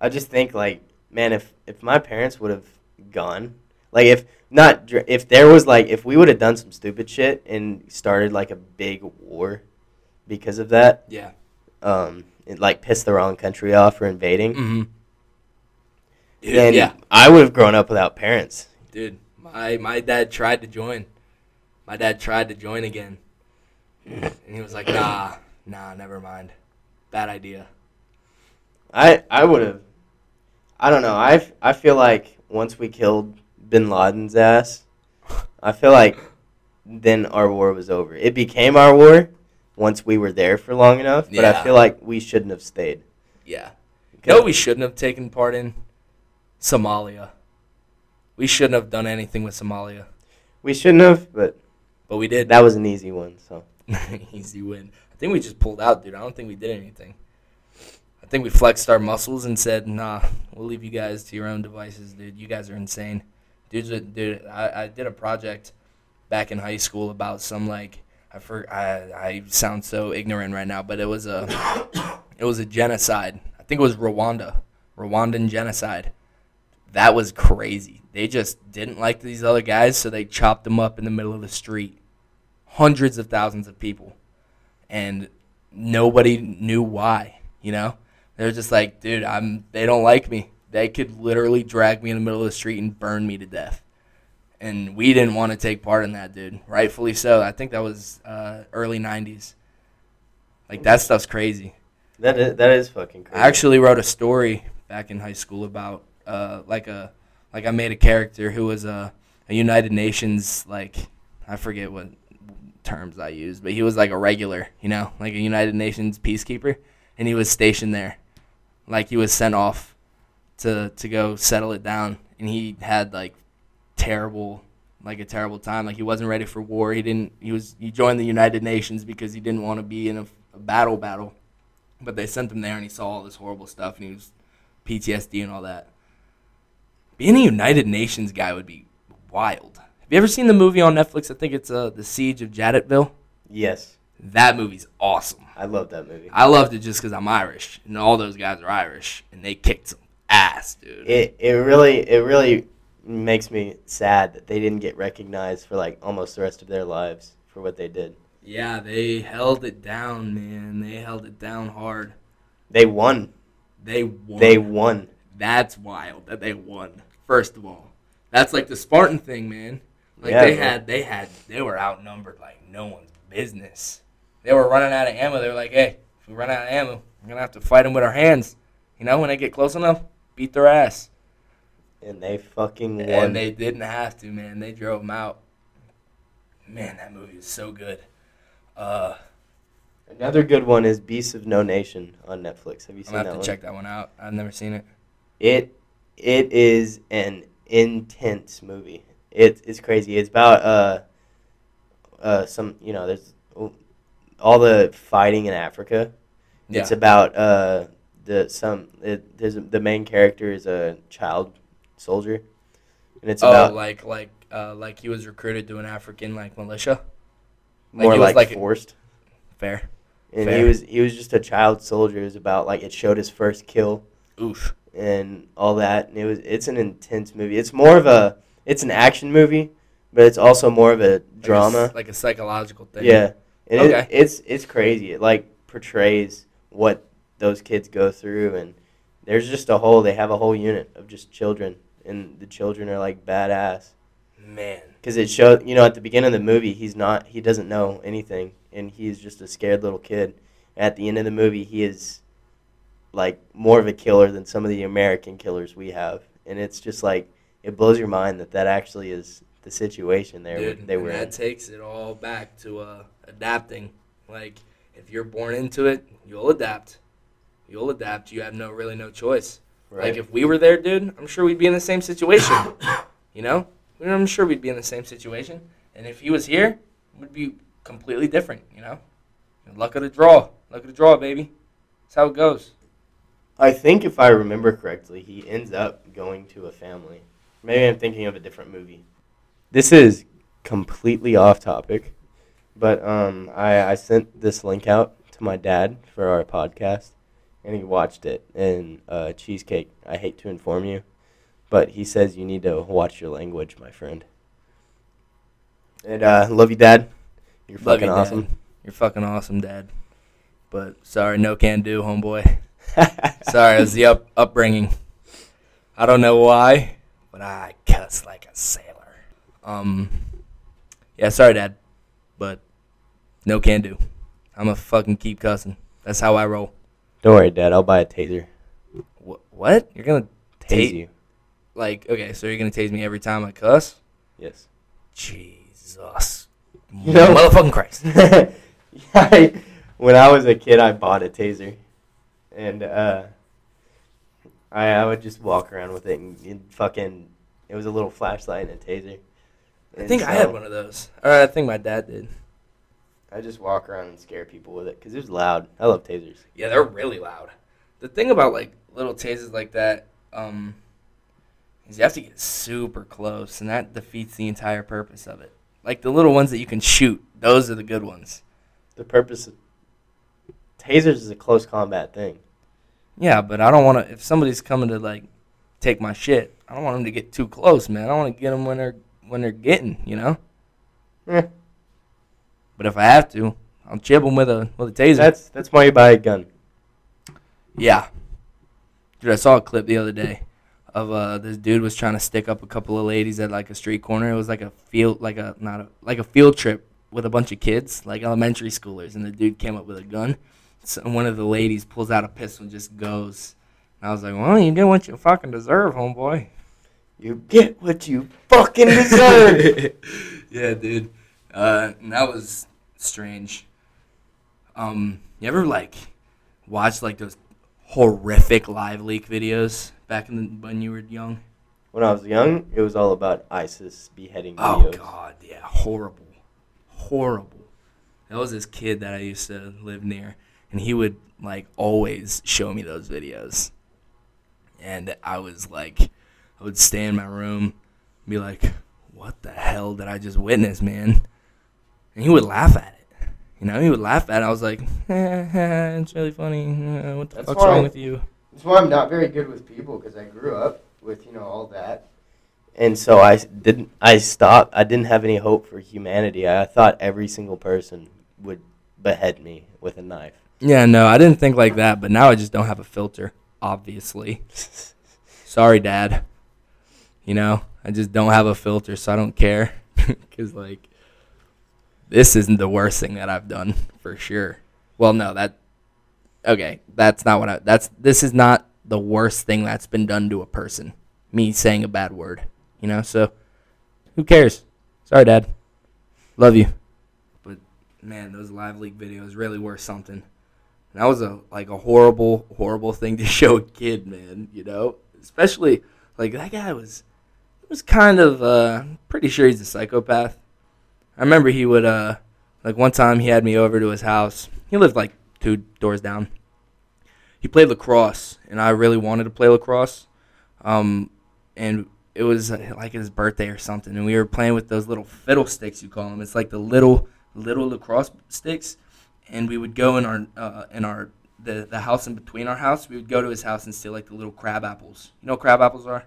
B: I just think like, man, if if my parents would have gone, like if not if there was like if we would have done some stupid shit and started like a big war because of that,
A: Yeah.
B: um, it like pissed the wrong country off for invading,
A: Mm-hmm. Dude,
B: then
A: yeah.
B: I would have grown up without parents.
A: Dude, my my dad tried to join. My dad tried to join again. And he was like, nah, nah, never mind. Bad idea.
B: I I would have. I don't know. I I feel like once we killed Bin Laden's ass, I feel like then our war was over. It became our war once we were there for long enough. But
A: Yeah.
B: I feel like we shouldn't have stayed.
A: Yeah. No, we shouldn't have taken part in Somalia. We shouldn't have done anything with Somalia.
B: We shouldn't have, but
A: But we did.
B: that was an easy one. So [LAUGHS]
A: Easy win. I think we just pulled out, dude. I don't think we did anything. I think we flexed our muscles and said, "Nah, we'll leave you guys to your own devices, dude. You guys are insane." Dudes, dude, I, I did a project back in high school about some like I for I I sound so ignorant right now, but it was a [COUGHS] it was a genocide. I think it was Rwanda, Rwandan genocide. That was crazy. They just didn't like these other guys, so they chopped them up in the middle of the street hundreds of thousands of people. And nobody knew why. You know, they're just like, dude, I'm. They don't like me. They could literally drag me in the middle of the street and burn me to death. And we didn't want to take part in that, dude. Rightfully so. I think that was uh, early '90s. Like that stuff's crazy.
B: That is that is fucking crazy.
A: I actually wrote a story back in high school about uh, like a like I made a character who was a, a United Nations like I forget what terms I used, but he was like a regular, you know, like a United Nations peacekeeper, and he was stationed there, like he was sent off to to go settle it down, and he had like terrible like a terrible time like he wasn't ready for war he didn't he was he joined the united nations because he didn't want to be in a, a battle battle but they sent him there and he saw all this horrible stuff and he was PTSD and all that. Being a United Nations guy would be wild. Have you ever seen the movie on Netflix? I think it's uh, The Siege of Jadotville.
B: yes,
A: That movie's awesome.
B: I love that movie.
A: I loved it just because I'm Irish and all those guys are Irish and they kicked some ass, dude.
B: It it really it really makes me sad that they didn't get recognized for like almost the rest of their lives for what they did.
A: yeah, they held it down, man. They held it down hard.
B: They won.
A: They won.
B: They won.
A: That's wild that they won. First of all, that's like the Spartan thing, man. Like
B: Yeah,
A: they
B: bro.
A: had, they had, they were outnumbered like no one's business. They were running out of ammo. They were like, "Hey, if we run out of ammo, we're gonna have to fight them with our hands." You know, when they get close enough, beat their ass.
B: And they fucking won.
A: And they didn't have to, man. They drove them out. Man, that movie is so good. Uh,
B: Another good one is Beasts of No Nation on Netflix. Have you seen
A: gonna have
B: that
A: to
B: one?
A: check that one out. I've never seen it.
B: It it is an intense movie. It it's crazy. It's about uh uh some you know there's all the fighting in Africa.
A: Yeah.
B: It's about uh the some it, there's the main character is a child soldier, and it's
A: oh,
B: about
A: like like uh, like he was recruited to an African like militia. like
B: more
A: he was
B: like,
A: like-
B: forced.
A: Fair.
B: And
A: fair.
B: he was he was just a child soldier. It was about like it showed his first kill
A: Oof.
B: and all that. And it was it's an intense movie. It's more of a it's an action movie, but it's also more of a
A: Like a
B: drama.
A: like a psychological thing.
B: yeah, and
A: Okay.
B: it, it's it's crazy. It like portrays what those kids go through, and there's just a whole they have a whole unit of just children, and the children are like badass
A: Man.
B: because it showed you know at the beginning of the movie he's not he doesn't know anything, and he's just a scared little kid. At the end of the movie, he is like more of a killer than some of the American killers we have, and it's just like it blows your mind that that actually is the situation they were
A: Dude,
B: they
A: and
B: were in.
A: that takes it all back to uh, adapting. Like, if you're born into it, you'll adapt. You'll adapt. You have no really no choice.
B: Right?
A: Like, if we were there, dude, I'm sure we'd be in the same situation. [COUGHS] you know? I'm sure we'd be in the same situation. And if he was here, it would be completely different, you know? Luck of the draw. Luck of the draw, baby. That's how it goes.
B: I think if I remember correctly, he ends up going to a family. Maybe I'm thinking of a different movie. This is completely off topic, but um, I, I sent this link out to my dad for our podcast, and he watched it. And uh, cheesecake. I hate to inform you, but he says you need to watch your language, my friend. And uh, love you, Dad. You're
A: Love
B: fucking
A: you, Dad.
B: awesome.
A: You're fucking awesome, Dad. But sorry, no can do, homeboy. [LAUGHS] Sorry, it was the up, upbringing. I don't know why, but I cuss like a sailor. Um, yeah, sorry, Dad, but no can do. I'm a fucking keep cussing. That's how I roll.
B: Don't worry, Dad. I'll buy a taser.
A: Wh- what? You're gonna
B: Tase
A: Ta-
B: you.
A: like? Okay, so you're gonna tase me every time I cuss?
B: Yes.
A: Jesus,
B: You know-
A: motherfucking [LAUGHS] Christ!
B: I, when I was a kid, I bought a taser, and uh, I I would just walk around with it and, and fucking. It was a little flashlight and a taser.
A: I think I had one of those. Or I think my dad did.
B: I just walk around and scare people with it because it was loud. I love tasers.
A: Yeah, they're really loud. The thing about like little tasers like that, um, is you have to get super close, and that defeats the entire purpose of it. Like the little ones that you can shoot, those are the good ones.
B: The purpose of tasers is a close combat thing.
A: Yeah, but I don't want to. If somebody's coming to like take my shit, I don't want them to get too close, man. I want to get them when they're when they're getting, you know.
B: Eh.
A: But if I have to, I'll chip them with a with a taser.
B: That's that's why you buy a gun.
A: Yeah. Dude, I saw a clip the other day of uh this dude was trying to stick up a couple of ladies at like a street corner. It was like a field like a not a like a field trip with a bunch of kids, like elementary schoolers, and the dude came up with a gun. One of the ladies pulls out a pistol and just goes. And I was like, Well, you get what you fucking deserve, homeboy.
B: You get what you fucking deserve. [LAUGHS]
A: yeah, dude. Uh, and that was strange. Um, you ever like watch like those horrific live leak videos back in the, when you were young?
B: when I was young, it was all about ISIS beheading videos.
A: Oh god, yeah, horrible, horrible. That was this kid that I used to live near, and he would like always show me those videos, and I was like, I would stay in my room, and be like, "What the hell did I just witness, man?" And he would laugh at it. You know, he would laugh at it. I was like, eh, [LAUGHS] "It's really funny. Eh, what the
B: That's
A: fuck's wrong with you?"
B: That's why I'm not very good with people because I grew up with you know all that, and so I didn't. I stopped. I didn't have any hope for humanity. I thought every single person would behead me with a knife.
A: Yeah, no, I didn't think like that, but now I just don't have a filter. Obviously. [LAUGHS] sorry dad. You know i just don't have a filter so i don't care. [LAUGHS] Because like this isn't the worst thing that i've done for sure. Well no that okay that's not what i that's this is not the worst thing that's been done to a person me saying a bad word you know? So who cares? Sorry dad. Love you. But man those live leak videos really were something that was a like a horrible, horrible thing to [LAUGHS] show a kid, man. You know, especially like that guy was was kind of uh, pretty sure he's a psychopath. I remember he would uh like one time he had me over to his house. He lived like two doors down. He played lacrosse, and I really wanted to play lacrosse. Um, and it was uh, like his birthday or something, and we were playing with those little fiddle sticks you call them. It's like the little little lacrosse sticks and we would go in our uh, in our the the house in between our house. We would go to his house and steal like the little crab apples. You know what crab apples are?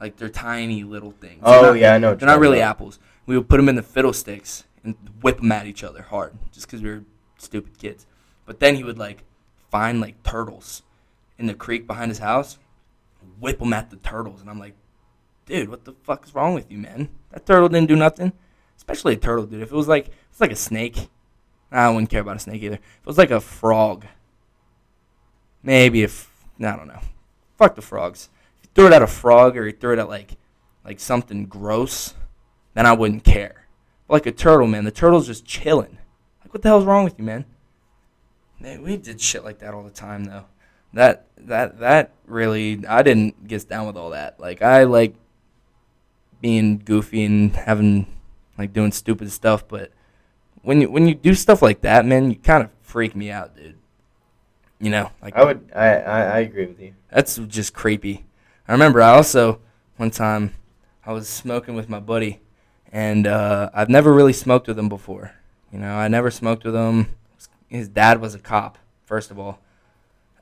A: Like they're tiny little things. They're
B: Oh
A: not-
B: yeah, I know.
A: they're not really
B: about.
A: apples. We would put them in the fiddle sticks and whip them at each other hard, just because we were stupid kids. But then he would like find like turtles in the creek behind his house, whip them at the turtles, and I'm like, dude, what the fuck is wrong with you, man? That turtle didn't do nothing. Especially a turtle, dude. If it was like it's like a snake, I wouldn't care about a snake either. If it was like a frog, maybe if I don't know. Fuck the frogs. If you threw it at a frog or you threw it at like like something gross, then I wouldn't care. But like a turtle, man, the turtle's just chilling. Like what the hell's wrong with you, man? Man, we did shit like that all the time though. That that that really I didn't get down with all that. Like I like being goofy and having like doing stupid stuff, but when you when you do stuff like that, man, you kind of freak me out, dude. You know, like
B: I would. I, I I agree with you.
A: that's just creepy. I remember I also one time I was smoking with my buddy, and uh, I've never really smoked with him before. You know, I never smoked with him. His dad was a cop, first of all.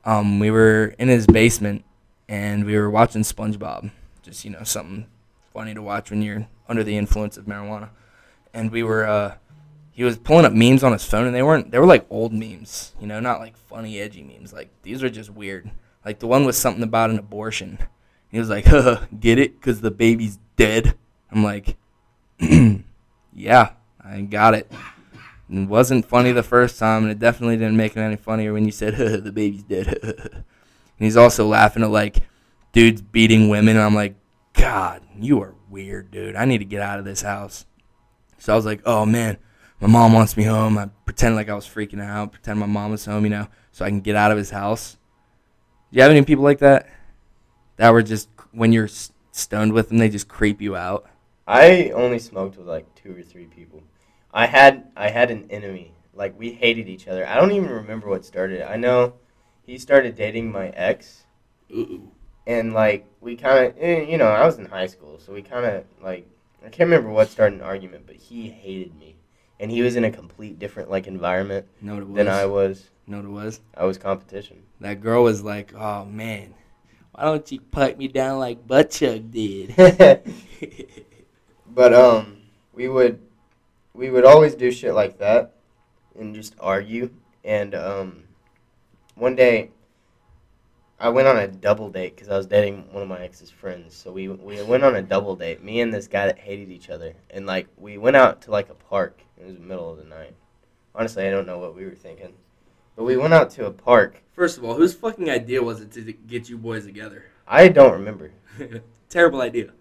A: Um, we were in his basement, and we were watching SpongeBob. Just you know, something funny to watch when you're under the influence of marijuana. And we were, uh, he was pulling up memes on his phone, and they weren't. They were like old memes, you know, not like funny, edgy memes. Like these are just weird. Like the one was something about an abortion. He was like, "Huh, get it? Cause the baby's dead." I'm like, [CLEARS THROAT] "Yeah, I got it." It wasn't funny the first time, and it definitely didn't make it any funnier when you said, "Huh, "The baby's dead." [LAUGHS] and he's also laughing at like dudes beating women. And I'm like, "God, you are weird, dude. I need to get out of this house." So I was like, "Oh man, my mom wants me home." I pretend like I was freaking out, pretend my mom was home, you know, so I can get out of his house. Do you have any people like that? That were just when you're stoned with them, they just creep you out.
B: I only smoked with like two or three people. I had I had an enemy. Like we hated each other. I don't even remember what started. I know he started dating my ex,
A: Ooh.
B: and like we kind of, eh, you know, I was in high school, so we kind of like I can't remember what started an argument, but he hated me, and he was in a complete different like environment
A: Know it was?
B: than I was.
A: Know what it was?
B: I was competition.
A: That girl was like, "Oh man, why don't you put me down like Buttchug did?" [LAUGHS]
B: but um, we would we would always do shit like that, and just argue. And um, one day, I went on a double date because I was dating one of my ex's friends. So we we went on a double date. Me and this guy that hated each other, and like we went out to like a park. It was the middle of the night. Honestly, I don't know what we were thinking, but we went out to a park.
A: First of all, whose fucking idea was it to get you boys together?
B: I don't remember, [LAUGHS]
A: Terrible idea.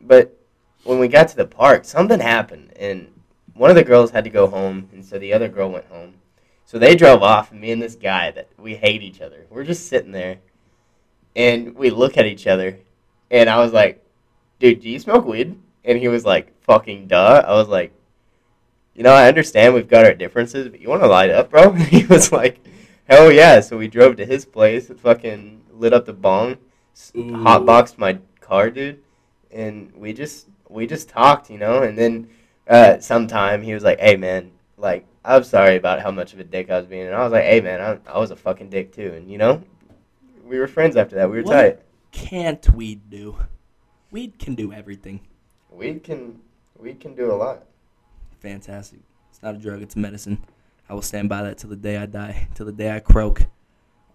B: but when we got to the park, something happened, and one of the girls had to go home, and so the other girl went home. So they drove off, and me and this guy that we hate each other. We're just sitting there, and we look at each other, and I was like, "Dude, do you smoke weed?" And he was like, "Fucking duh." I was like, "You know, I understand we've got our differences, but you want to light up, bro?" And [LAUGHS] he was like, "Hell yeah!" So we drove to his place, fucking lit up the bong,
A: Ooh.
B: hotboxed my car, dude, and we just we just talked, you know, and then uh, sometime he was like, "Hey, man, like." I'm sorry about how much of a dick I was being, and I was like, "Hey, man, I, I was a fucking dick too," and you know, we were friends after that. We were
A: What?
B: tight.
A: Can't weed do? Weed can do everything.
B: We can we can do a lot.
A: Fantastic. It's not a drug, it's medicine. I will stand by that till the day I die, [LAUGHS] till the day I croak.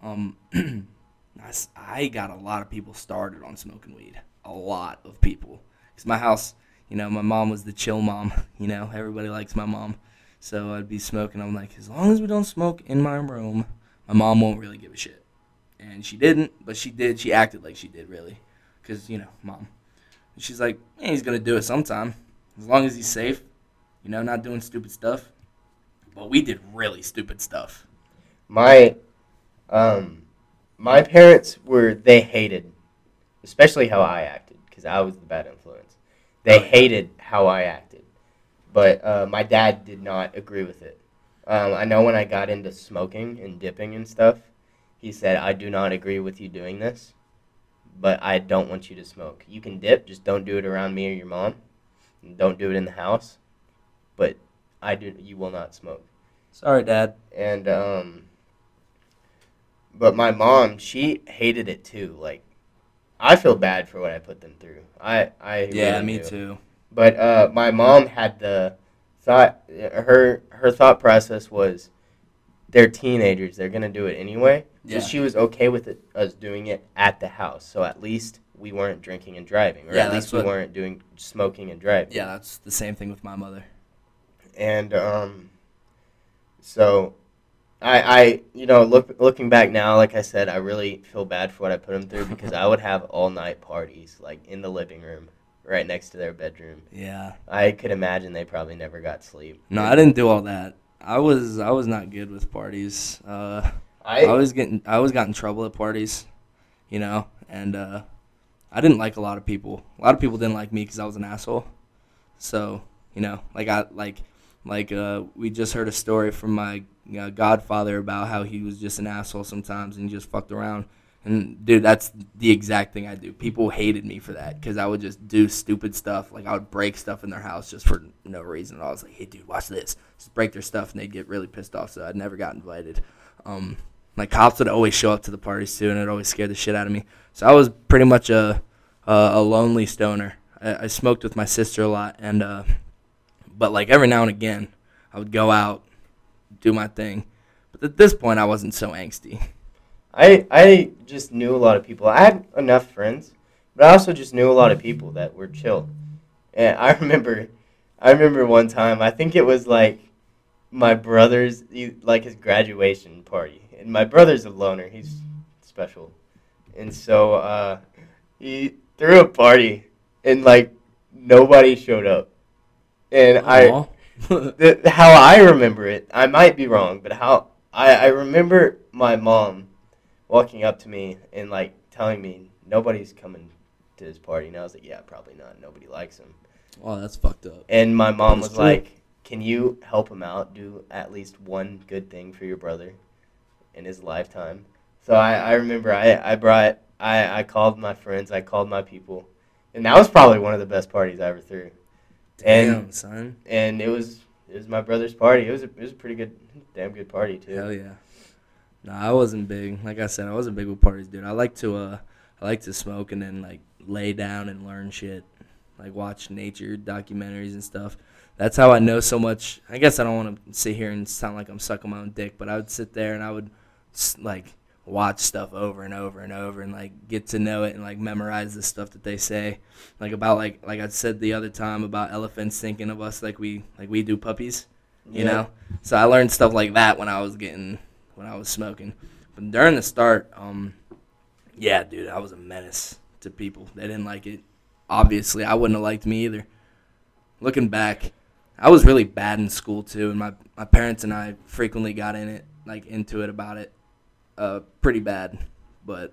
A: Um, [CLEARS THROAT] I I got a lot of people started on smoking weed. A lot of people. Because my house, you know, my mom was the chill mom. [LAUGHS] You know, everybody likes my mom. So I'd be smoking. I'm like, as long as we don't smoke in my room, my mom won't really give a shit. And she didn't, but she did. She acted like she did, really. Because, you know, mom. She's like, eh, he's going to do it sometime. As long as he's safe you know, not doing stupid stuff. But we did really stupid stuff.
B: My um my parents were they hated especially how I acted because I was the bad influence. They
A: Oh,
B: hated how I acted. But uh, my dad did not agree with it. Um, I know when I got into smoking and dipping and stuff, he said, I do not agree with you doing this, but I don't want you to smoke. You can dip, just don't do it around me or your mom. And don't do it in the house. But I do you will not smoke
A: Sorry, Dad.
B: and um but my mom she hated it too like i feel bad for what i put them through i i
A: Yeah,
B: really
A: me
B: do.
A: too.
B: but uh my mom had the thought her her thought process was they're teenagers they're gonna do it anyway
A: Yeah.
B: so she was okay with it, us doing it at the house so at least we weren't drinking and driving or
A: Yeah,
B: at least we
A: what-
B: weren't doing smoking and driving
A: Yeah, that's the same thing with my mother.
B: And um, so I, I, you know, look looking back now, like I said, I really feel bad for what I put them through [LAUGHS] because I would have all night parties like in the living room, right next to their bedroom.
A: Yeah.
B: I could imagine they probably never got sleep.
A: No, I didn't do all that. I was I was not good with parties. Uh, I,
B: I,
A: was getting I always got in trouble at parties, you know, and uh, I didn't like a lot of people. A lot of people didn't like me because I was an asshole. So you know, like I like like uh, we just heard a story from my uh, godfather about how he was just an asshole sometimes and just fucked around. And dude, that's the exact thing I do. People hated me for that because I would just do stupid stuff. Like I would break stuff in their house just for no reason. I was like, "Hey, dude, watch this!" Just break their stuff, and they'd get really pissed off. So I'd never got invited. Um, my cops would always show up to the parties too, and it always scared the shit out of me. So I was pretty much a a, a lonely stoner. I, I smoked with my sister a lot, and uh, but like every now and again, I would go out, do my thing. But at this point, I wasn't so angsty.
B: I, I just knew a lot of people. I had enough friends, but I also just knew a lot of people that were chill. And I [LAUGHS] remember, I remember one time. I think it was like my brother's, like his graduation party, and my brother's a loner. He's special, and so uh, he threw a party, and like nobody showed up. And I,
A: Aw. [LAUGHS]
B: the, how I remember it, I might be wrong, but how I, I remember my mom walking up to me and like telling me nobody's coming to this party, and I was like, yeah, probably not. Nobody likes him.
A: oh, that's fucked up.
B: And my mom
A: That's
B: was
A: true.
B: like, can you help him out? Do at least one good thing for your brother in his lifetime. So I, I remember I, I brought I, I called my friends, I called my people, and that was probably one of the best parties I ever threw.
A: Damn,
B: And-
A: son.
B: and it was it was my brother's party. It was a, it was a pretty good, damn good party too.
A: Hell yeah. No, I wasn't big. Like I said, I wasn't big with parties, dude. I like to uh, I like to smoke and then like lay down and learn shit. like watch nature documentaries and stuff. That's how I know so much. I guess I don't want to sit here and sound like I'm sucking my own dick, but I would sit there and I would like watch stuff over and over and over and like get to know it and like memorize the stuff that they say. Like about like like I said the other time about elephants thinking of us like we like we do puppies you
B: Yeah.
A: know? So I learned stuff like that when I was getting when I was smoking. But during the start um yeah dude I was a menace to people. They didn't like it. Obviously I wouldn't have liked me either. Looking back I was really bad in school too and my my parents and I frequently got in it like into it about it uh pretty bad but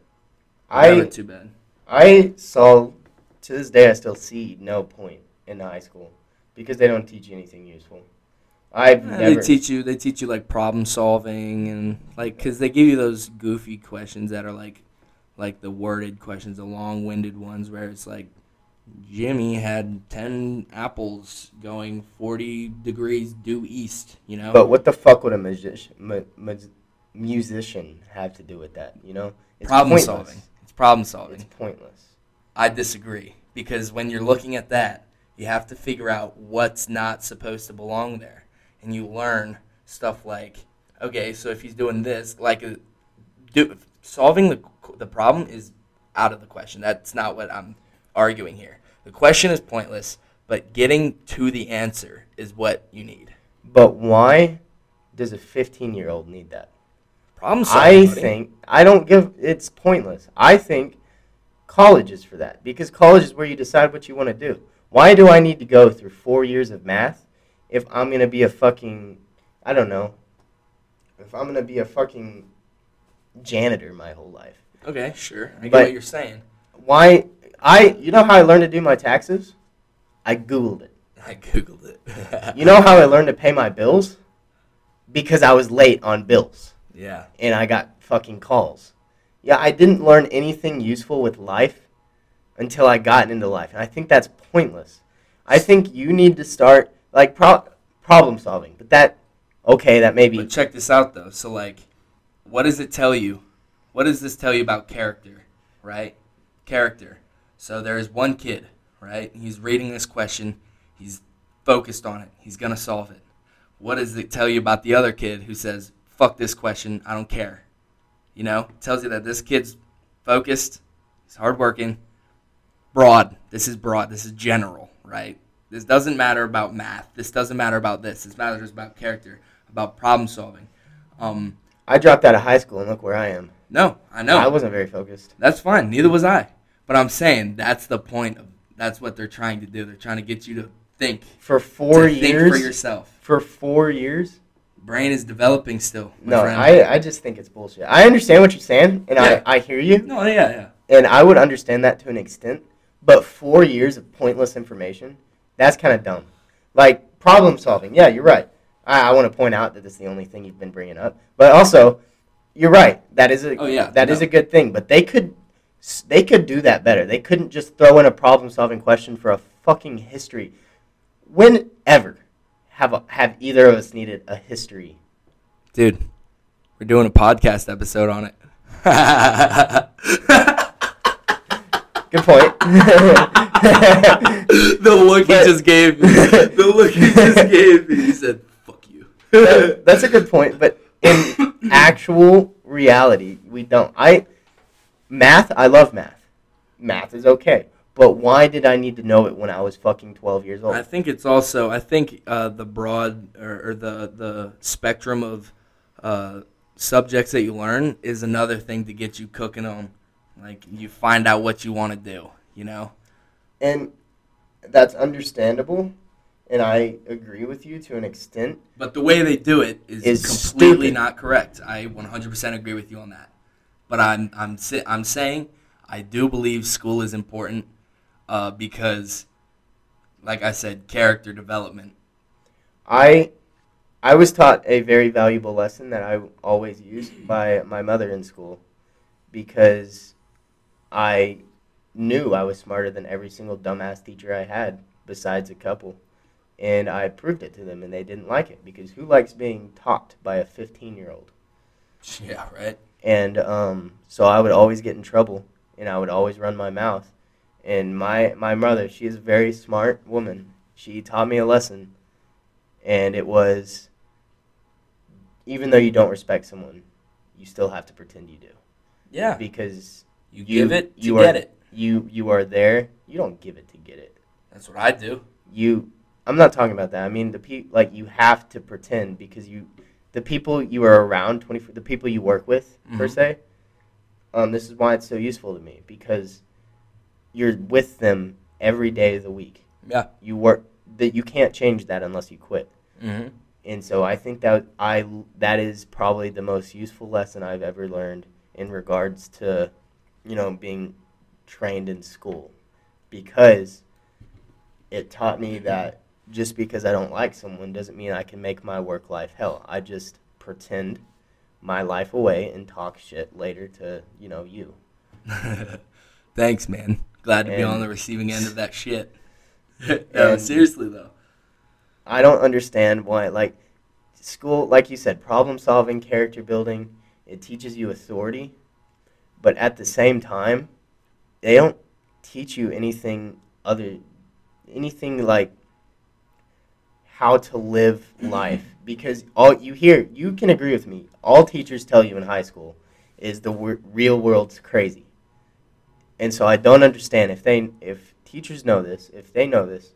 B: I
A: too bad
B: I saw to this day I still see no point in high school because they don't teach you anything useful. I've
A: Yeah,
B: never
A: They teach you. They teach you like problem solving and like because they give you those goofy questions that are like, like the worded questions, the long-winded ones where it's like, Jimmy had ten apples going forty degrees due east. You know.
B: But what the fuck would a musician mu- mu- musician have to do with that? You know, it's
A: problem
B: pointless.
A: solving. It's problem solving.
B: It's pointless.
A: I disagree because when you're looking at that, you have to figure out what's not supposed to belong there, and you learn stuff like, okay, so if he's doing this, like, uh, do, solving the the problem is out of the question. That's not what I'm arguing here. The question is pointless, but getting to the answer is what you need.
B: But why does a 15 year old need that?
A: Problem.
B: I think I don't give. It's pointless. I think college is for that because college is where you decide what you want to do. Why do I need to go through four years of math if I'm gonna be a fucking I don't know if I'm gonna be a fucking janitor my whole life?
A: Okay, sure. I get
B: But-
A: what you're saying.
B: Why I you know how I learned to do my taxes? I googled it. [LAUGHS]
A: I googled it.
B: You know how I learned to pay my bills? Because I was late on bills.
A: Yeah.
B: and I got fucking calls. Yeah, I didn't learn anything useful with life until I got into life, and I think that's pointless. I think you need to start like pro- problem solving, but that okay, that may be
A: But check this out though. So like, what does it tell you? What does this tell you about character? Right? Character. So there's one kid, right? He's reading this question. He's focused on it. He's gonna solve it. What does it tell you about the other kid who says, "Fuck this question. I don't care." You know, it tells you that this kid's focused. He's hardworking. Broad. This is broad. This is general, right? This doesn't matter about math. This doesn't matter about this. This matters about character, about problem solving. Um,
B: I dropped out of high school and look where I am.
A: no, I know.
B: I wasn't very focused.
A: That's fine. Neither was I. But I'm saying that's the point of that's what they're trying to do. They're trying to get you to think.
B: For 4
A: to think
B: years
A: for yourself.
B: for 4 years?
A: Brain is developing still.
B: No,
A: friend.
B: I, I just think it's bullshit. I understand what you're saying and
A: Yeah.
B: I, I hear you
A: No, yeah, yeah.
B: and I would understand that to an extent, but 4 years of pointless information, that's kind of dumb. Like problem solving. Yeah, you're right. I, I want to point out that this is the only thing you've been bringing up, but also, you're right. That is a
A: Oh, yeah,
B: that is
A: no.
B: a good thing. But they could they could do that better. They couldn't just throw in a problem solving question for a fucking history. Whenever have a, have either of us needed a history?
A: Dude, we're doing a podcast episode on it. [LAUGHS]
B: Good point. [LAUGHS]
A: the look he just gave me. [LAUGHS] The look he just gave me. He said, fuck you.
B: That- that's a good point, but in actual reality, we don't. I math. I love math. Math is okay, but why did I need to know it when I was fucking twelve years old?
A: I think it's also I think uh, the broad or, or the the spectrum of uh, subjects that you learn is another thing to get you cooking on. Like you find out what you want to do. You know.
B: and that's understandable, and I agree with you to an extent.
A: But the way they do it is,
B: Is
A: completely
B: stupid.
A: not correct. I 100% agree with you on that. But I'm I'm I'm saying I do believe school is important uh, because, like I said, character development.
B: I I was taught a very valuable lesson that I always used by my mother in school because I knew I was smarter than every single dumbass teacher I had besides a couple. And I proved it to them and they didn't like it because who likes being taught by a 15-year-old? [LAUGHS]
A: Yeah, right.
B: And um, so I would always get in trouble and I would always run my mouth. And my my mother, she is a very smart woman. She taught me a lesson, and it was even though you don't respect someone, you still have to pretend you do
A: Yeah.
B: because
A: You,
B: You-
A: give it to
B: you
A: get
B: are-
A: it.
B: you you are there. You don't give it to get it.
A: That's what I do.
B: You I'm not talking about that. I mean the pe- like you have to pretend because you the people you are around 24 the people you work with per
A: Mhm.
B: se. Um this is why it's so useful to me because you're with them every day of the week.
A: Yeah.
B: You work that you can't change that unless you quit.
A: Mm-hmm.
B: And so I think that I that is probably the most useful lesson I've ever learned in regards to, you know, being trained in school, because it taught me that just because I don't like someone doesn't mean I can make my work life hell. I just pretend my life away and talk shit later to you know you. [LAUGHS]
A: Thanks, man. Glad to be on the receiving end of that shit. [LAUGHS] Um,
B: no,
A: seriously though.
B: I don't understand why like school like you said problem solving character building it teaches you authority but at the same time they don't teach you anything other anything like how to live life [CLEARS THROAT] because all you hear you can agree with me all teachers tell you in high school is the wor- real world's crazy and so i don't understand if they if teachers know this if they know this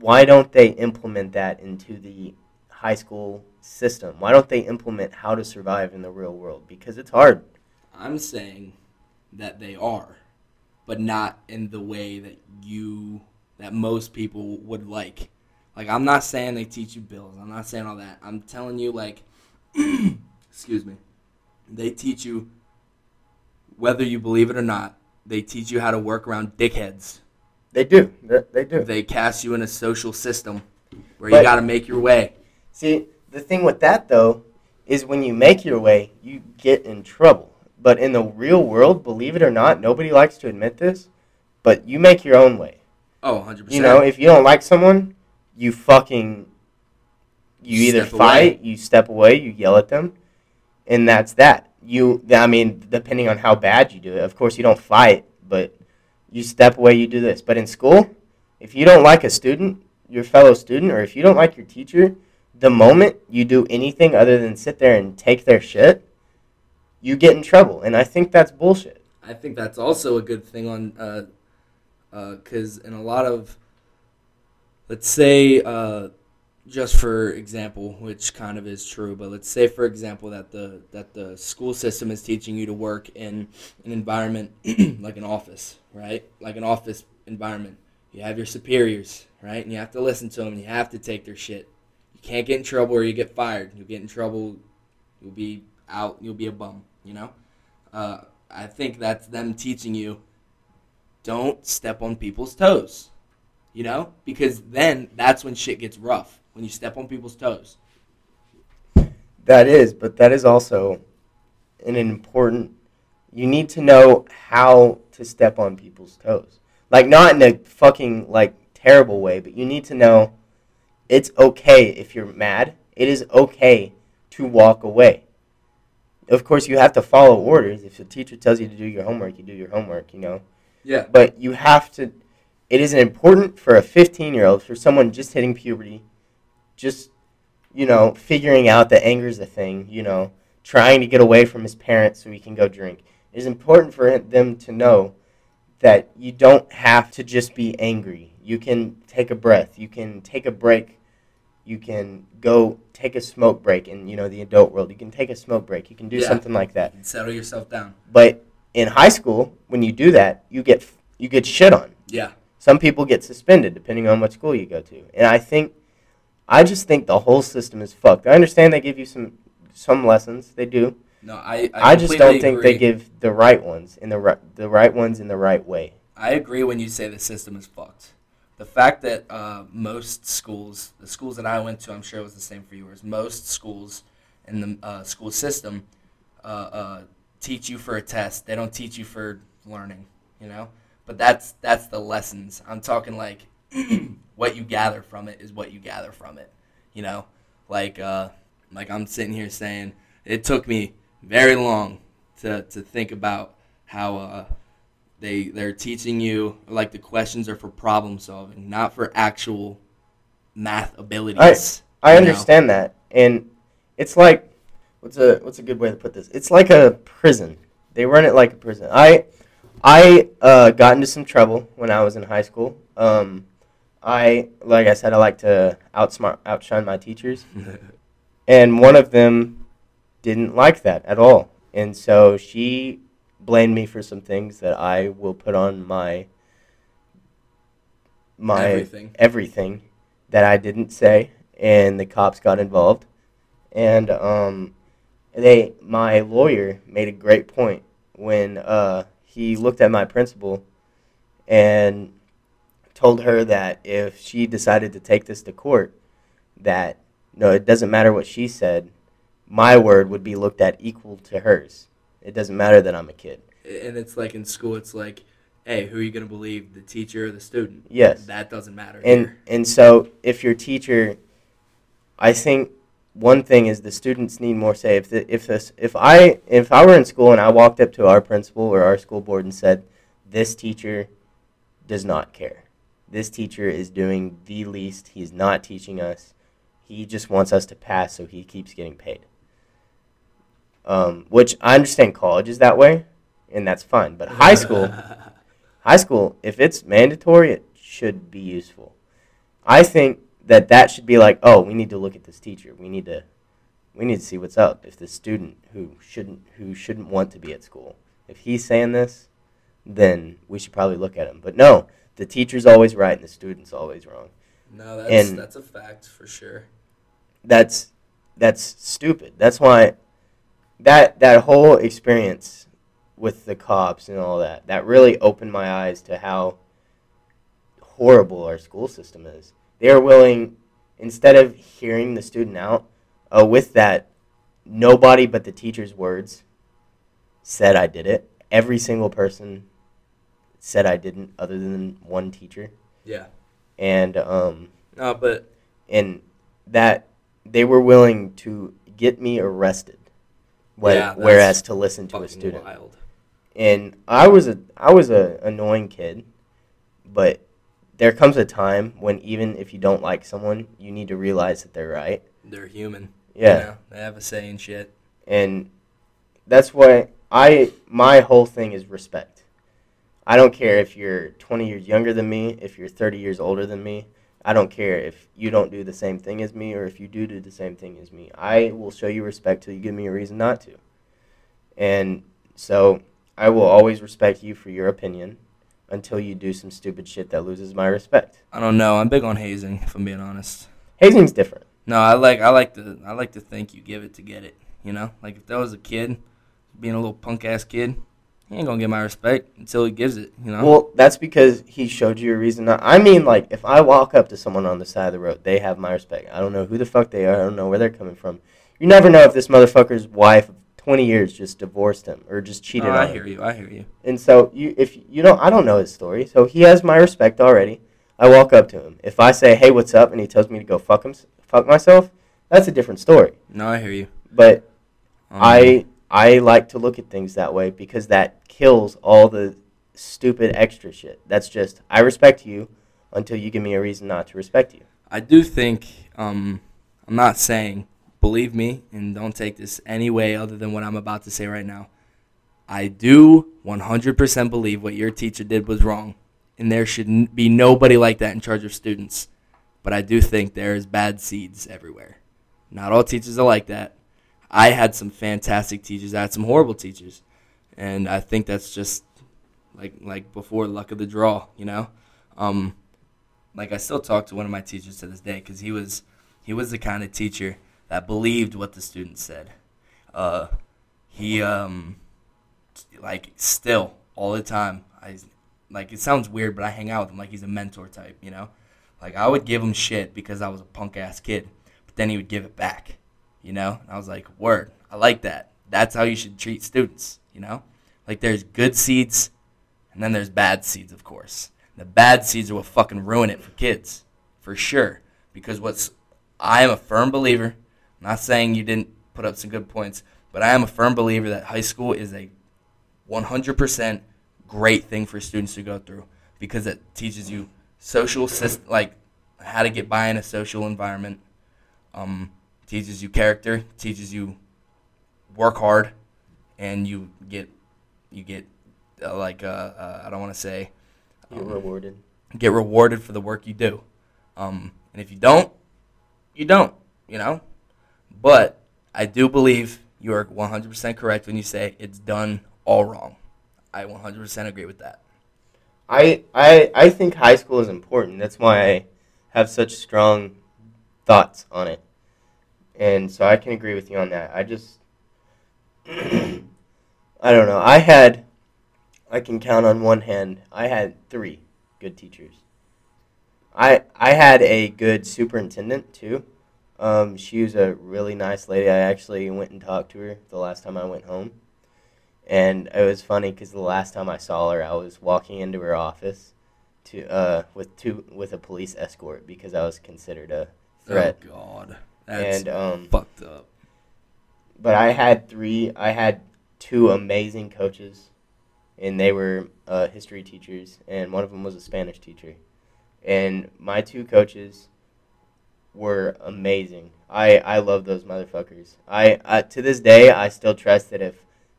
B: why don't they implement that into the high school system? Why don't they implement how to survive in the real world? Because it's hard.
A: I'm saying that they are, but not in the way that you that most people would like. Like I'm not saying they teach you bills. I'm not saying all that. I'm telling you like [CLEARS THROAT] excuse me. They teach you whether you believe it or not, they teach you how to work around dickheads.
B: They do. They, they do.
A: They cast you in a social system where
B: But-
A: you got to make your way.
B: See, the thing with that though is when you make your way, you get in trouble. But in the real world, believe it or not, nobody likes to admit this, but you make your own way.
A: Oh, 100%.
B: You know, if you don't like someone, you fucking you either
A: Step
B: fight,
A: away.
B: you step away, you yell at them, and that's that. You, I mean, depending on how bad you do it. Of course, you don't fight, but you step away, you do this. But in school, if you don't like a student, your fellow student, or if you don't like your teacher, the moment you do anything other than sit there and take their shit, you get in trouble. And I think that's bullshit.
A: I think that's also a good thing on, because in a lot of, let's say, uh, just for example, which kind of is true, but let's say for example that the that the school system is teaching you to work in an environment [CLEARS THROAT] like an office, right? Like an office environment. You have your superiors, right? And you have to listen to them. And you have to take their shit. You can't get in trouble or you get fired. You'll get in trouble. You'll be out. You'll be a bum. You know. Uh, I think that's them teaching you don't step on people's toes. You know? Because then that's when shit gets rough. When you step on people's toes.
B: That is, but that is also an important. You need to know how to step on people's toes. Like not in a fucking like terrible way, but you need to know it's okay if you're mad. It is okay to walk away. Of course, you have to follow orders. If the teacher tells you to do your homework, you do your homework, you know.
A: Yeah.
B: But you have to. It is important for a 15 year old, for someone just hitting puberty, just, you know, figuring out that anger is a thing, you know, trying to get away from his parents so he can go drink. It is important for them to know that you don't have to just be angry. You can take a breath. You can take a break. You can go take a smoke break in, you know, the adult world. You can take a smoke break. You can do
A: Yeah.
B: something like that.
A: And settle yourself down.
B: But in high school, when you do that, you get you get shit on.
A: Yeah.
B: Some people get suspended depending on what school you go to. And I think I just think the whole system is fucked. I understand they give you some some lessons. They do.
A: No, I. I,
B: I, just don't think
A: agree.
B: they give the right ones in the right the right ones in the right way.
A: I agree when you say the system is fucked. The fact that uh, most schools, the schools that I went to, I'm sure it was the same for yours. Most schools in the uh, school system uh, uh, teach you for a test. They don't teach you for learning. You know, but that's that's the lessons. I'm talking like what you gather from it is what you gather from it. You know, like uh, like I'm sitting here saying it took me very long to to think about how. Uh, they they're teaching you like the questions are for problem solving, not for actual math abilities.
B: I
A: know?
B: understand that, and it's like what's a what's a good way to put this? It's like a prison. They run it like a prison. I I uh, got into some trouble when I was in high school. Um, I like I said, I like to outsmart outshine my teachers, [LAUGHS] and one of them didn't like that at all, and so she blamed me for some things that I will put on my my
A: Everything.
B: everything that I didn't say, and the cops got involved. And um, they, my lawyer made a great point when uh, he looked at my principal and told her that if she decided to take this to court, that no, it doesn't matter what she said, my word would be looked at equal to hers. It doesn't matter that I'm a kid.
A: and it's like in school, it's like, hey, who are you gonna believe, the teacher or the student?
B: Yes.
A: That doesn't matter.
B: and
A: here.
B: and so if your teacher i think one thing is the students need more say if the, if this if i if i were in school and i walked up to our principal or our school board and said this teacher does not care this teacher is doing the least he's not teaching us he just wants us to pass so he keeps getting paid um, which i understand college is that way and that's fine but high school [LAUGHS] high school, if it's mandatory, it should be useful. I think that that should be like, oh, we need to look at this teacher. We need to, we need to see what's up. If the student who shouldn't who shouldn't want to be at school, if he's saying this, then we should probably look at him. But no, the teacher's always right and the student's always wrong.
A: no, that's
B: and-
A: that's a fact for sure.
B: That's that's stupid. That's why that that whole experience with the cops and all that that really opened my eyes to how horrible our school system is. They are willing instead of hearing the student out uh, with that nobody but the teacher's words said I did it. Every single person said I didn't other than one teacher.
A: Yeah.
B: And um
A: No, but
B: and that they were willing to get me arrested,
A: Yeah,
B: whereas to listen to a student.
A: wild.
B: And I was a I was a annoying kid, but there comes a time when even if you don't like someone, you need to realize that they're right.
A: They're human.
B: Yeah,
A: You know? They have a say in shit.
B: and that's why I my whole thing is respect. I don't care if you're 20 years younger than me, if you're 30 years older than me. I don't care if you don't do the same thing as me or if you do do the same thing as me. I will show you respect till you give me a reason not to. And so I will always respect you for your opinion until you do some stupid shit that loses my respect.
A: I don't know. I'm big on hazing, if I'm being honest.
B: Hazing's different.
A: No, I like I like to I like to think you give it to get it. You know, like if that was a kid, being a little punk ass kid, he ain't gonna get my respect until he gives it. You know.
B: Well, that's because he showed you a reason not. I mean, like, if I walk up to someone on the side of the road, they have my respect. I don't know who the fuck they are. I don't know where they're coming from. You never know if this motherfucker's wife of 20 years just divorced him or just cheated
A: No,
B: on
A: I
B: him.
A: hear you. I hear you.
B: And so you, if you don't, I don't know his story. So he has my respect already. I walk up to him. If I say, "Hey, what's up?" and he tells me to go fuck him, fuck myself, that's a different story.
A: No, I hear you.
B: But
A: Um,
B: I I like to look at things that way because that kills all the stupid extra shit. That's just I respect you until you give me a reason not to respect you.
A: I do think um, I'm not saying believe me and don't take this any way other than what I'm about to say right now. I do 100% believe what your teacher did was wrong, and there should be nobody like that in charge of students. But I do think there is bad seeds everywhere. Not all teachers are like that. I had some fantastic teachers. I had some horrible teachers, and I think that's just like like before luck of the draw, you know. Um, like I still talk to one of my teachers to this day because he was he was the kind of teacher that believed what the students said. Uh, he um like still all the time. I like it sounds weird, but I hang out with him like he's a mentor type, you know. Like I would give him shit because I was a punk ass kid, but then he would give it back, you know. And I was like, word, I like that. That's how you should treat students, you know. Like there's good seeds, and then there's bad seeds, of course. The bad seeds will fucking ruin it for kids, for sure. Because what's I am a firm believer. I'm not saying you didn't put up some good points, but I am a firm believer that high school is a 100% great thing for students to go through because it teaches you social syst- like how to get by in a social environment. Um, teaches you character, teaches you work hard, and you get you get uh, like uh, uh, I don't want to say um,
B: rewarded.
A: get rewarded for the work you do. Um, and if you don't, you don't, you know? But I do believe you are 100% correct when you say it's done all wrong. I 100% agree with that.
B: I, I I think high school is important. That's why I have such strong thoughts on it. And so I can agree with you on that. I just [CLEARS THROAT] I don't know. I had I can count on one hand. I had 3 good teachers. I I had a good superintendent too. Um, she was a really nice lady. I actually went and talked to her the last time I went home. And it was funny because the last time I saw her, I was walking into her office to uh, with two with a police escort because I was considered a threat.
A: Oh, God. That's
B: and um,
A: fucked up.
B: but I had three. I had two amazing coaches, and they were uh, history teachers, and one of them was a Spanish teacher. And my two coaches were amazing. I I love those motherfuckers. I, I to this day I still trust that if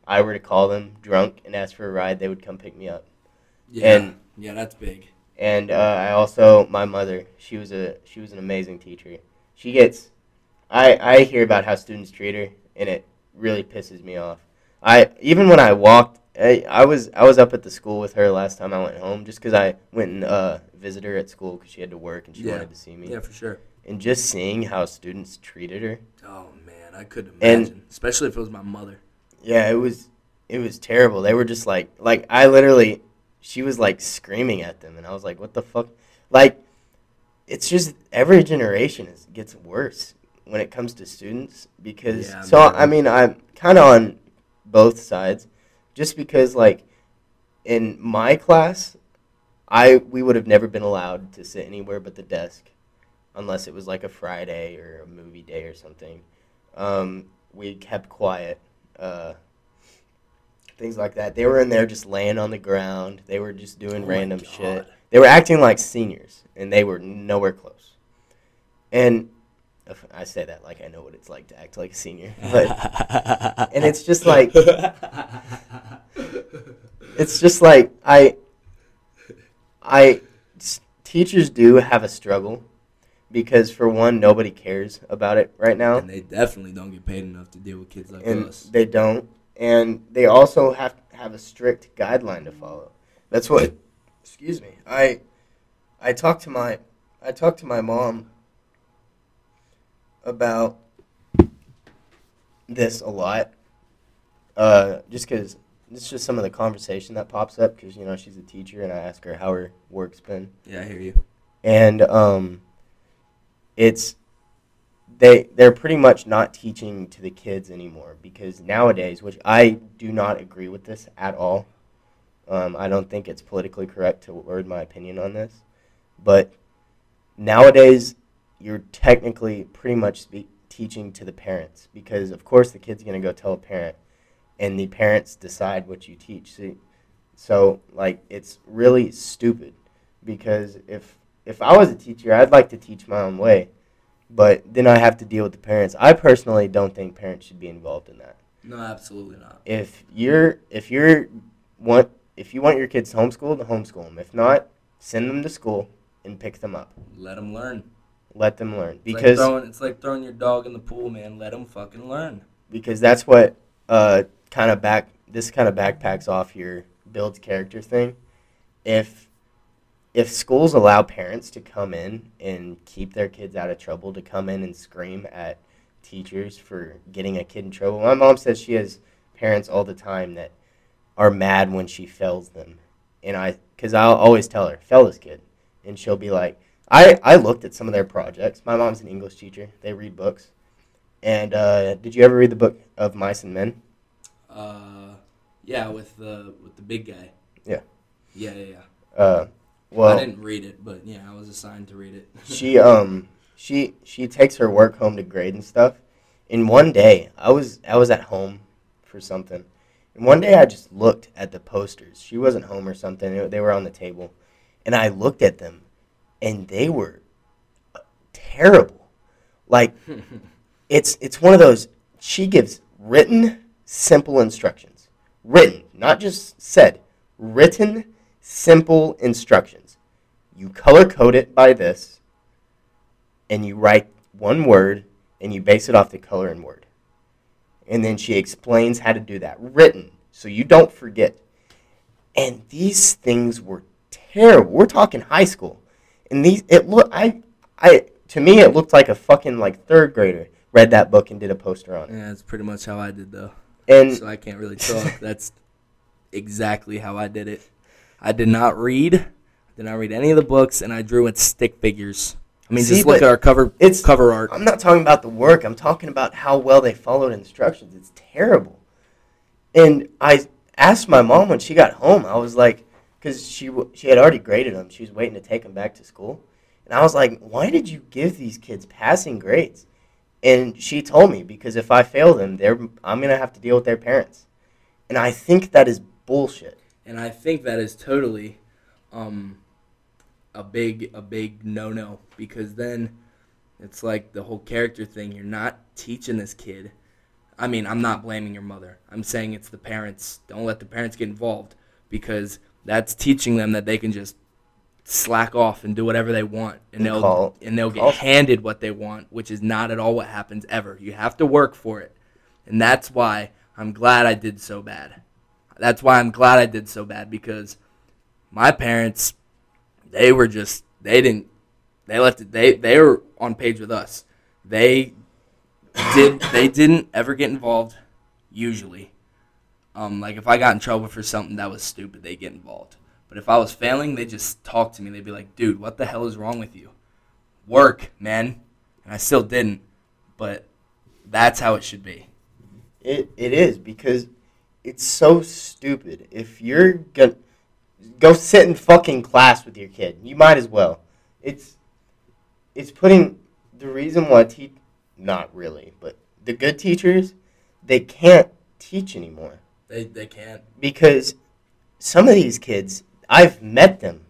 B: I were to call them drunk and ask for a ride, they would come pick me up.
A: Yeah.
B: and-
A: yeah, that's big.
B: And uh, I also my mother. She was a she was an amazing teacher. She gets, I I hear about how students treat her, and it really pisses me off. I even when I walked, I, I was I was up at the school with her last time I went home, just because I went and uh, visit her at school because she had to work and she
A: Yeah.
B: wanted to see me.
A: Yeah, for sure.
B: And just seeing how students treated her,
A: Oh, man. I couldn't
B: And-
A: imagine. Especially if it was my mother.
B: yeah, it was it was terrible. They were just like like I literally, she was like screaming at them, and I was like, what the fuck, like. It's just every generation is gets worse when it comes to students because
A: Yeah,
B: so
A: man.
B: I mean I'm kind of on both sides. Just because like in my class I we would have never been allowed to sit anywhere but the desk unless it was like a Friday or a movie day or something. Um, we kept quiet uh, things like that. They were in there just laying on the ground. They were just doing
A: Oh
B: random shit. They were acting like seniors and they were nowhere close. And I say that like I know what it's like to act like a senior [LAUGHS] but and it's just like it's just like I I teachers do have a struggle because for one nobody cares about it right now.
A: And they definitely don't get paid enough to deal with kids like
B: and
A: us.
B: they don't. And they also have have a strict guideline to follow. That's what excuse me i i talked to my i talked to my mom about this a lot uh just because it's just some of the conversation that pops up because you know she's a teacher and i ask her how her work's been
A: Yeah, I hear you.
B: and um, it's they they're pretty much not teaching to the kids anymore because nowadays, which I do not agree with this at all. Um, I don't think it's politically correct to word my opinion on this, but nowadays you're technically pretty much speak, teaching to the parents because of course the kid's gonna go tell a parent, and the parents decide what you teach. So, so like it's really stupid because if if I was a teacher, I'd like to teach my own way, but then I have to deal with the parents. I personally don't think parents should be involved in that.
A: No, absolutely not.
B: If you're if you're want if you want your kids homeschooled, homeschool them. If not, send them to school and pick them up.
A: Let them learn.
B: Let them learn
A: It's like
B: because
A: throwing, it's like throwing your dog in the pool, man. Let them fucking learn.
B: because that's what uh kind of back this kind of backpacks off your builds character thing. If if schools allow parents to come in and keep their kids out of trouble, to come in and scream at teachers for getting a kid in trouble. My mom says she has parents all the time that are mad when she fails them. And I, because I'll always tell her, fail this kid. And she'll be like, I, I looked at some of their projects. My mom's an English teacher, they read books. And uh, did you ever read the book of Mice and Men?
A: Uh, yeah, with the with the big guy.
B: Yeah.
A: Yeah, yeah, yeah.
B: Uh, well,
A: I didn't read it, but yeah, I was assigned to read it. [LAUGHS]
B: she um she she takes her work home to grade and stuff. In one day, I was I was at home for something, And one day I just looked at the posters. She wasn't home or something. They were on the table. And I looked at them and they were terrible. Like [LAUGHS] it's it's one of those she gives written simple instructions. Written, not just said. Written simple instructions. You color code it by this and you write one word and you base it off the color and word. And then she explains how to do that written so you don't forget. And these things were terrible. We're talking high school. And these it look I I to me it looked like a fucking like third grader read that book and did a poster on it.
A: Yeah, that's pretty much how I did though.
B: And
A: so I can't really talk. [LAUGHS] That's exactly how I did it. I did not read. Did not read any of the books, and I drew with stick figures. I mean,
B: See,
A: just look at our cover
B: it's-
A: cover art.
B: I'm not talking about the work. I'm talking about how well they followed instructions. It's terrible. And I asked my mom when she got home. I was like, because she she had already graded them. She was waiting to take them back to school. And I was like, why did you give these kids passing grades? And she told me because if I fail them, they're I'm gonna have to deal with their parents. And I think that is bullshit.
A: and I think that is totally um, a big a big no no because then it's like the whole character thing. You're not teaching this kid. I mean, I'm not blaming your mother. I'm saying it's the parents. Don't let the parents get involved because that's teaching them that they can just slack off and do whatever they want and
B: And
A: they'll
B: call-
A: and they'll get
B: call-
A: handed what they want, which is not at all what happens ever. You have to work for it. And that's why I'm glad I did so bad. That's why I'm glad I did so bad because my parents they were just they didn't they left it they they were on page with us. They did they didn't ever get involved usually. Um like if I got in trouble for something that was stupid, they get involved. But if I was failing, they just talk to me. They'd be like, "Dude, what the hell is wrong with you? Work, man." And I still didn't, but that's how it should be.
B: It it is because it's so stupid. If you're gonna go sit in fucking class with your kid, you might as well. It's it's putting the reason why te- not really, but the good teachers they can't teach anymore
A: They they can't.
B: because some of these kids I've met them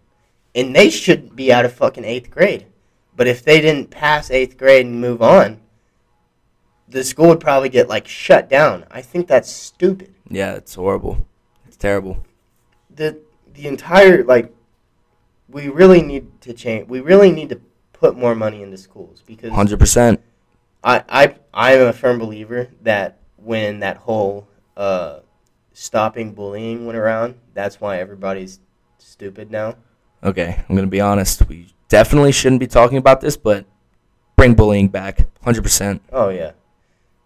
B: and they should be out of fucking eighth grade. But if they didn't pass eighth grade and move on, the school would probably get like shut down. I think that's stupid.
A: Yeah, it's horrible. It's terrible.
B: The the entire like we really need to change. We really need to put more money into schools because
A: Hundred percent.
B: I I I am a firm believer that when that whole uh, stopping bullying went around, that's why everybody's stupid now.
A: Okay, I'm gonna be honest. We definitely shouldn't be talking about this, but bring bullying back. Hundred percent.
B: Oh yeah,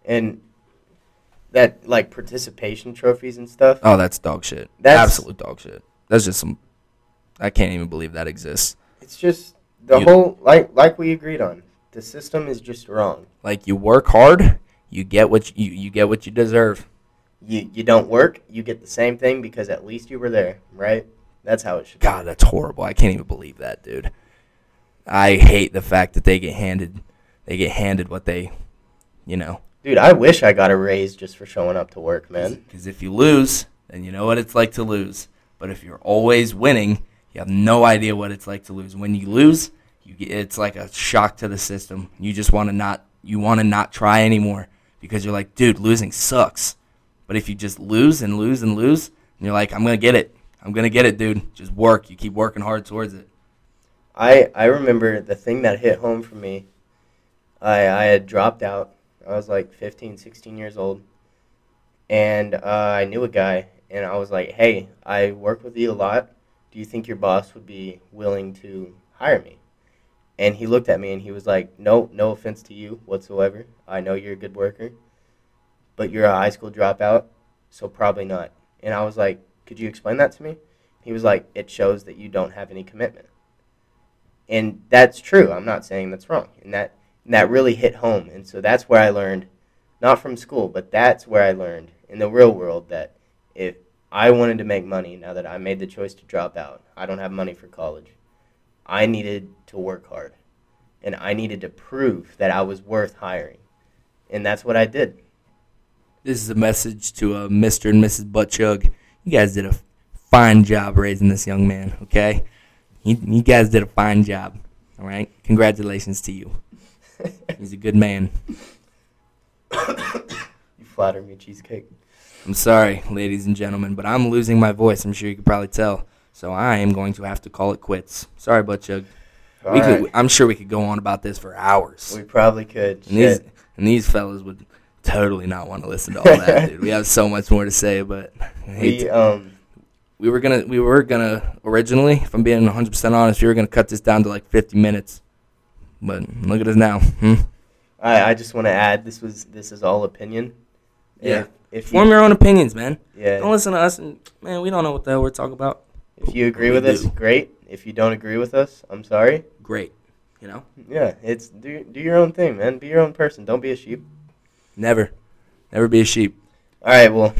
B: and that like participation trophies and stuff.
A: Oh, that's dog shit.
B: That's-
A: Absolute dog shit. That's just some. I can't even believe that exists.
B: It's just the
A: You-
B: whole like like we agreed on. The system is just wrong.
A: Like you work hard, you get what you you get what you deserve.
B: You you don't work, you get the same thing because at least you were there, right? That's how it should. be.
A: God, that's horrible. I can't even believe that, dude. I hate the fact that they get handed they get handed what they, you know.
B: Dude, I wish I got a raise just for showing up to work, man.
A: Because if you lose, then you know what it's like to lose. But if you're always winning, you have no idea what it's like to lose. When you lose, you get it's like a shock to the system. You just want to not you want to not try anymore because you're like, dude, losing sucks. But if you just lose and lose and lose, and you're like, I'm gonna get it. I'm gonna get it, dude. Just work. You keep working hard towards it.
B: I I remember the thing that hit home for me. I I had dropped out. I was like 15, 16 years old, and uh, I knew a guy, and I was like, "Hey, I work with you a lot. Do you think your boss would be willing to hire me?" And he looked at me and he was like, "No, no offense to you whatsoever. I know you're a good worker, but you're a high school dropout, so probably not." And I was like, "Could you explain that to me?" He was like, "It shows that you don't have any commitment." and that's true. I'm not saying that's wrong, and that and that really hit home. And so that's where I learned, not from school, but that's where I learned in the real world that if I wanted to make money, now that I made the choice to drop out, I don't have money for college. I needed to work hard, and I needed to prove that I was worth hiring, and that's what I did.
A: This is a message to uh, Mr. and Mrs. Buttchug. You guys did a fine job raising this young man, okay? You, you guys did a fine job, all right? Congratulations to you. [LAUGHS] He's a good man. [COUGHS]
B: you flatter me, cheesecake.
A: I'm sorry, ladies and gentlemen, but I'm losing my voice. I'm sure you could probably tell. So I am going to have to call it quits. Sorry, Buttchug.
B: Right.
A: could, I'm sure we could go on about this for hours.
B: We probably could.
A: And these, and these fellas would totally not want to listen to all that, dude. We have so much more to say, but
B: We
A: to-
B: um
A: we were gonna we were gonna originally, if I'm being 100 percent honest, we were gonna cut this down to like 50 minutes. But look at us now. Hmm?
B: I, I just want to add this was this is all opinion.
A: Yeah.
B: If, if
A: Form
B: you,
A: your own opinions, man.
B: yeah.
A: Don't listen to us, and man, we don't know what the hell we're talking about.
B: If you agree
A: We
B: with us, great. If you don't agree with us, I'm sorry.
A: Great, you know.
B: Yeah, it's do do your own thing, man. Be your own person. Don't be a sheep.
A: Never, never be a sheep.
B: All right, well,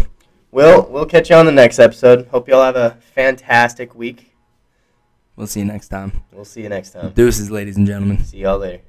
B: we'll we'll catch you on the next episode. Hope y'all have a fantastic week.
A: We'll see you next time.
B: We'll see you next time.
A: Deuces, ladies and gentlemen.
B: See y'all later.